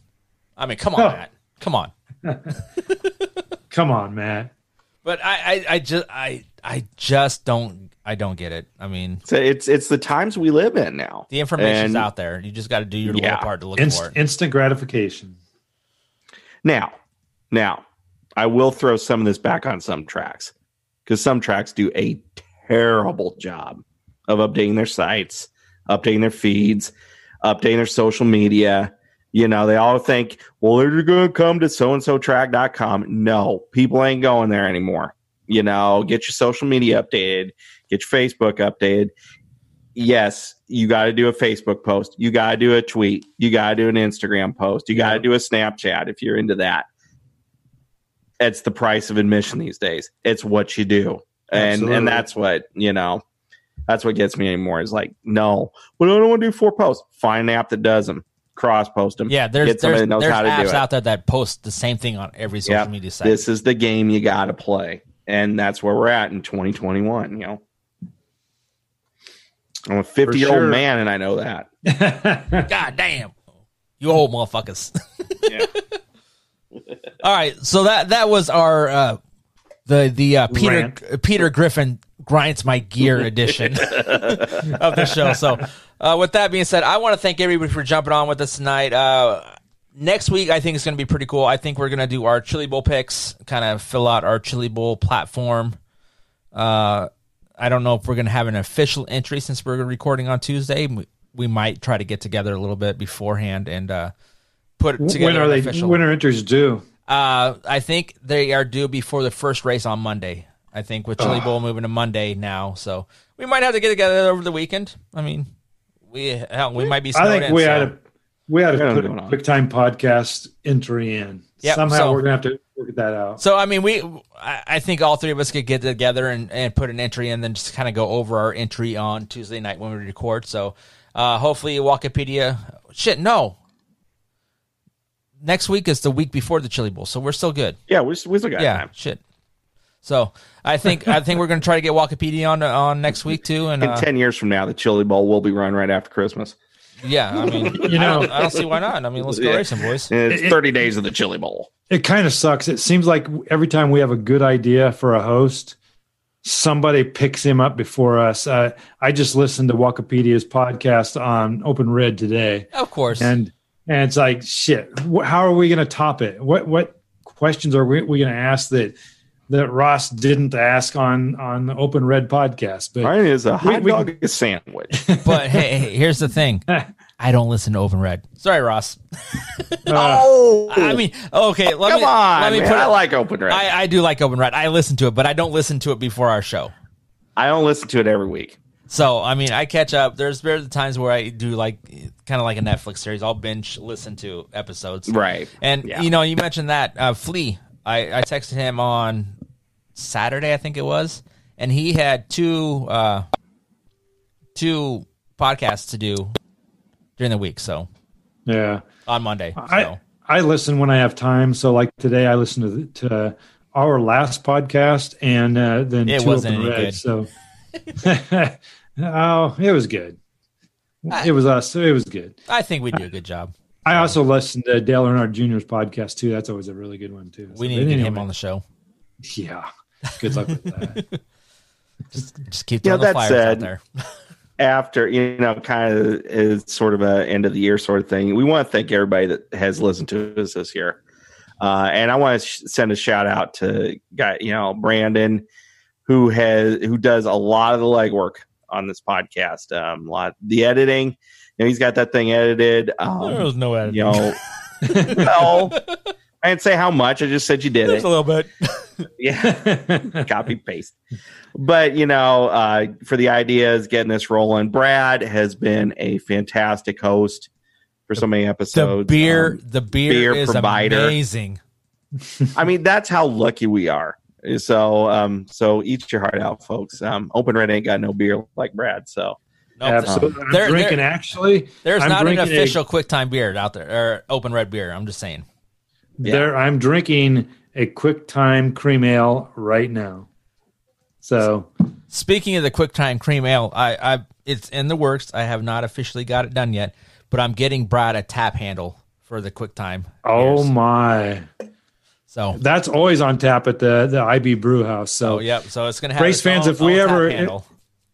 I mean, come on, Huh. Matt. Come on. (laughs) Come on, Matt. But I, I, I just I I just don't I don't get it. I mean, So it's it's the times we live in now. the information's And out there. You just got to do your Yeah. little part to look Inst- for it. instant gratification. Now, now, I will throw some of this back on some tracks because some tracks do a terrible job of updating their sites, updating their feeds, updating their social media. You know, they all think, well, they're going to come to so and so track.com. No, people ain't going there anymore. You know, get your social media updated, get your Facebook updated. Yes, you got to do a Facebook post. You got to do a tweet. You got to do an Instagram post. You got to do a Snapchat if you're into that. It's the price of admission these days. It's what you do. And Absolutely. and that's what, you know, that's what gets me anymore is like, no, well, I don't want to do four posts. Find an app that does them. Cross post them. Yeah, there's Get somebody there's, that knows there's how to apps do it. out there that post the same thing on every social Yep. media site. This is the game you got to play, and that's where we're at in 2021. You know, I'm a 50 year sure. old man, and I know that. (laughs) God damn, you old motherfuckers. Yeah. (laughs) All right, so that that was our uh, the the uh, Peter Rant. Peter Griffin grinds my gear (laughs) edition of the show. So, uh, with that being said, I want to thank everybody for jumping on with us tonight. Uh, next week, I think it's going to be pretty cool. I think we're going to do our Chili Bowl picks, kind of fill out our Chili Bowl platform. Uh, I don't know if we're going to have an official entry since we're recording on Tuesday. We, we might try to get together a little bit beforehand and uh, put together When are an they? official. When are entries due? Uh, I think they are due before the first race on Monday. I think with Chili Bowl moving to Monday now, so we might have to get together over the weekend. I mean, we hell, we might be. I think in, we so- had to we had to put a quick time podcast entry in. Yep, Somehow so- we're gonna have to work that out. So I mean, we I, I think all three of us could get together and, and put an entry and then just kind of go over our entry on Tuesday night when we record. So uh, hopefully, Wikipedia. Shit, no. Next week is the week before the Chili Bowl, so we're still good. Yeah, we, we still got yeah, time. shit. So I think I think we're going to try to get Wikipedia on on next week too, and In uh, ten years from now, the Chili Bowl will be run right after Christmas. Yeah, I mean, (laughs) You know- I don't, I don't see why not. I mean, let's go Yeah. racing, boys. And it's It- thirty days of the Chili Bowl. It kind of sucks. It seems like every time we have a good idea for a host, somebody picks him up before us. Uh, I just listened to Wikipedia's podcast on Open Red today, Of course, and and it's like shit. Wh- how are we going to top it? What what questions are we, we going to ask that that Ross didn't ask on on the Open Red podcast? But Mine is a hot we- dog sandwich. (laughs) but hey, hey, here's the thing. (laughs) I don't listen to Open Red. Sorry, Ross. (laughs) oh, I mean, okay, let come me on, let me man. put I like Open Red. I, I, I do like Open Red. I listen to it, but I don't listen to it before our show. I don't listen to it every week. So I mean, I catch up. There's there's times where I do like kind of like a Netflix series. I'll binge listen to episodes. Right. And Yeah. you know, you mentioned that uh, Flea. I, I texted him on Saturday, I think it was, and he had two uh, two podcasts to do during the week. So yeah. on Monday. I so. I listen when I have time. So like today, I listened to, to our last podcast and uh, then It two wasn't open any red. So (laughs) oh, it was good. It was us. It was good. I think we do a good job. I also listened to Dale Earnhardt Jr.'s podcast too. That's always a really good one too. We So, need to get anyway, him on the show. Yeah. Good luck with that. (laughs) Just just keep Yeah, throwing the fires said- out there. (laughs) After you know, kind of is sort of a end of the year sort of thing. We want to thank everybody that has listened to us this year, uh, and I want to sh- send a shout out to guy, you know, Brandon, who has who does a lot of the legwork on this podcast. Um, a lot the editing. You know, he's got that thing edited. Um, there was no editing. you know, (laughs) well, I didn't say how much. I just said you did it. A little bit. Yeah. (laughs) Copy paste. But you know, uh, for the ideas, getting this rolling, Brad has been a fantastic host for so many episodes. The episodes. beer, Um, the beer, beer is provider. amazing. I mean, that's how lucky we are. So, um, so eat your heart out, folks. Um, Open Red ain't got no beer like Brad. So, No, Absolutely. I'm There- drinking there- actually. There's I'm not an drinking a- official QuickTime beer out there or open red beer. I'm just saying. There, I'm drinking a quick time cream ale right now. So Speaking of the QuickTime Cream Ale, I, I it's in the works. I have not officially got it done yet, but I'm getting Brad a tap handle for the QuickTime. Oh beers. my! So, That's always on tap at the the IB Brew House. So oh yep. So it's gonna have Race fans, own- if we ever-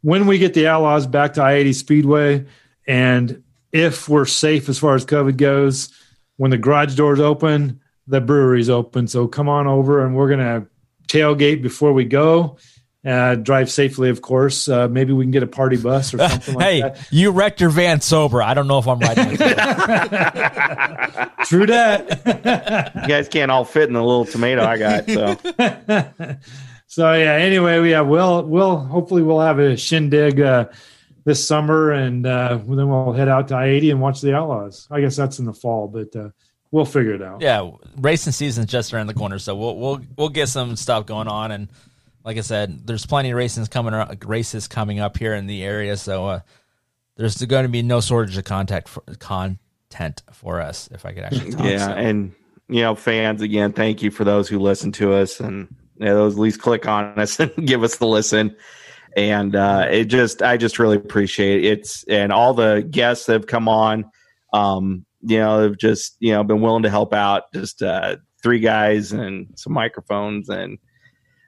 when we get the Outlaws back to I eighty Speedway, and if we're safe as far as COVID goes, when the garage doors open, the brewery's open. So come on over, and we're gonna tailgate before we go. Uh, drive safely, of course. Uh, maybe we can get a party bus or something like (laughs) hey, that. you wrecked your van sober. I don't know if I'm riding with. (laughs) True that. you guys can't all fit in the little tomato I got. So, (laughs) so yeah. Anyway, we have we'll we'll hopefully we'll have a shindig uh, this summer, and uh, then we'll head out to I eighty and watch the Outlaws. I guess that's in the fall, but uh, we'll figure it out. yeah, racing season's just around the corner, so we'll we'll we'll get some stuff going on. And like I said, there's plenty of races coming ar- races coming up here in the area, so uh, there's going to be no shortage of contact for, content for us. If I could actually talk. yeah. so. And, you know, fans, again, thank you for those who listen to us and you know, those at least click on (laughs) us and give us the listen. And uh, it just, I just really appreciate it. It's, and all the guests that have come on, um, you know, have just, you know, been willing to help out. Just uh, three guys and some microphones. And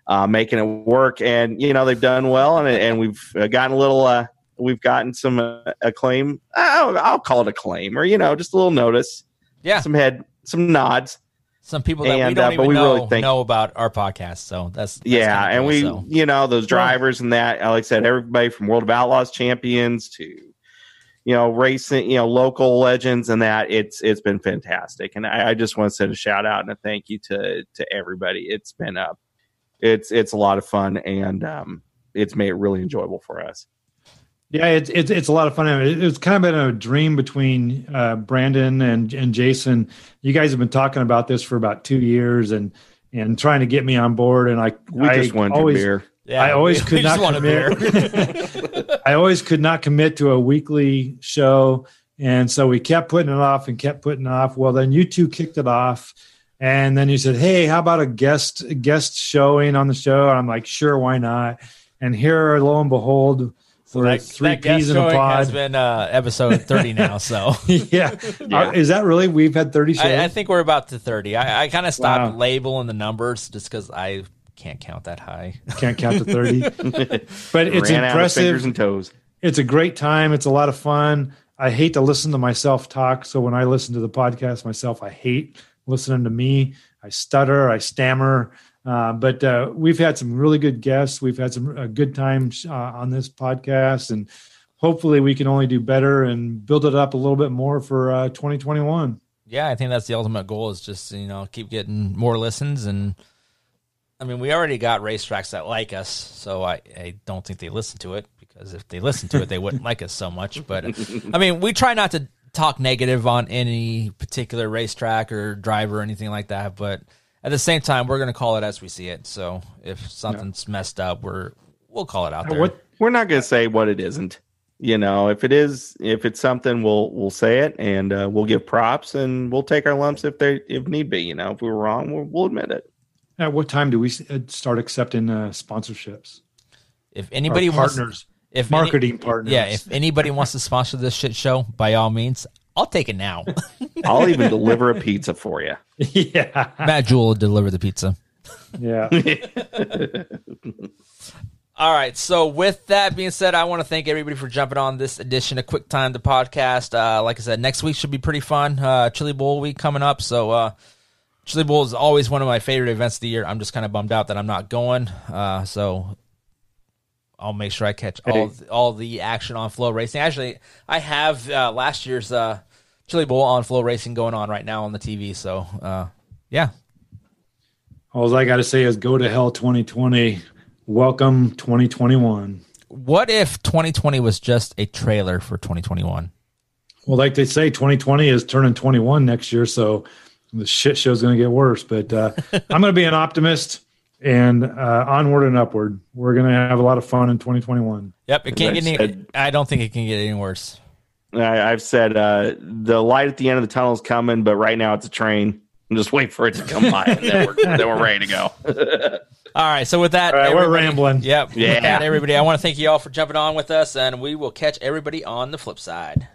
uh, making it work. And you know they've done well, and and we've uh, gotten a little. Uh, we've gotten some uh, acclaim. I'll, I'll call it acclaim, or you know, just a little notice. Yeah. some head, some nods. Some people that we And, don't uh, but even we know, really think- know about our podcast. So that's, that's yeah, kinda and we, so. you know, those drivers and that, like I said, everybody from World of Outlaws champions to, you know, racing, you know, local legends and that. It's it's been fantastic, and I, I just want to send a shout out and a thank you to to everybody. It's been uh it's it's a lot of fun, and um, it's made it really enjoyable for us. Yeah, it's it's it's a lot of fun. It- It's kind of been a dream between uh, Brandon and and Jason. You guys have been talking about this for about two years and and trying to get me on board. And I We I just wanted always, beer. Yeah, I always we- could (laughs) we not commit. (laughs) I always could not commit to a weekly show, and so we kept putting it off and kept putting it off. Well, then you two kicked it off, and then you said, "Hey, how about a guest guest showing on the show?" And I'm like, "Sure, why not?" And here, lo and behold, so that, three that peas in a pod has been uh, episode 30 now. (laughs) So yeah. Yeah. Uh, is that really? We've had 30 shows. I, I think we're about to 30. I, I kind of stopped Wow. labeling the numbers just because I can't count that high. (laughs) Can't count to 30. (laughs) but it's Ran out of fingers impressive. and toes. It's a great time. It's a lot of fun. I hate to listen to myself talk. So when I listen to the podcast myself, I hate listening to me. I stutter, I stammer. Uh, but uh, we've had some really good guests. We've had some uh, good times uh, on this podcast, and hopefully we can only do better and build it up a little bit more for uh, 2021. yeah, I think that's the ultimate goal is just, you know, keep getting more listens. And I mean, we already got racetracks that like us. So I, I don't think they listen to it because if they listen to it, they wouldn't like us so much. But (laughs) I mean, we try not to talk negative on any particular racetrack or driver or anything like that. But at the same time, we're going to call it as we see it. So if something's messed up, we're, we'll call it out there. We're not going to say what it isn't. You know, if it is, if it's something, we'll we'll say it and uh, we'll give props and we'll take our lumps if they if need be. You know, if we were wrong, we'll, we'll admit it. At what time do we uh, start accepting uh, sponsorships? if anybody Our wants partners, if any- marketing partners. Yeah, if anybody wants to sponsor this shit show, by all means, I'll take it now. (laughs) I'll even deliver a pizza for you. yeah, Matt Juhl will deliver the pizza. yeah. (laughs) All right. So with that being said, I want to thank everybody for jumping on this edition of Quick Time the podcast. Uh, like I said, next week should be pretty fun. Uh, Chili Bowl week coming up. So uh, Chili Bowl is always one of my favorite events of the year. I'm just kind of bummed out that I'm not going. Uh, so I'll make sure I catch all all the action on FloRacing. Actually, I have uh, last year's uh, Chili Bowl on FloRacing going on right now on the TV. So uh, yeah, All I got to say is go to hell 2020. Welcome 2021. what if 2020 was just a trailer for 2021? Well, like they say, 2020 is turning 21 next year, so the shit show's going to get worse. But uh, (laughs) I'm going to be an optimist and uh, onward and upward. We're going to have a lot of fun in 2021. Yep, it can't As get I any. I don't think it can get any worse. I, I've said uh, the light at the end of the tunnel is coming, but right now it's a train. I'm just waiting for it to come by, and then we're, then we're ready to go. (laughs) All right, so with that, All right, we're rambling. Yep, Yeah. that, everybody, I want to thank you all for jumping on with us, and we will catch everybody on the flip side.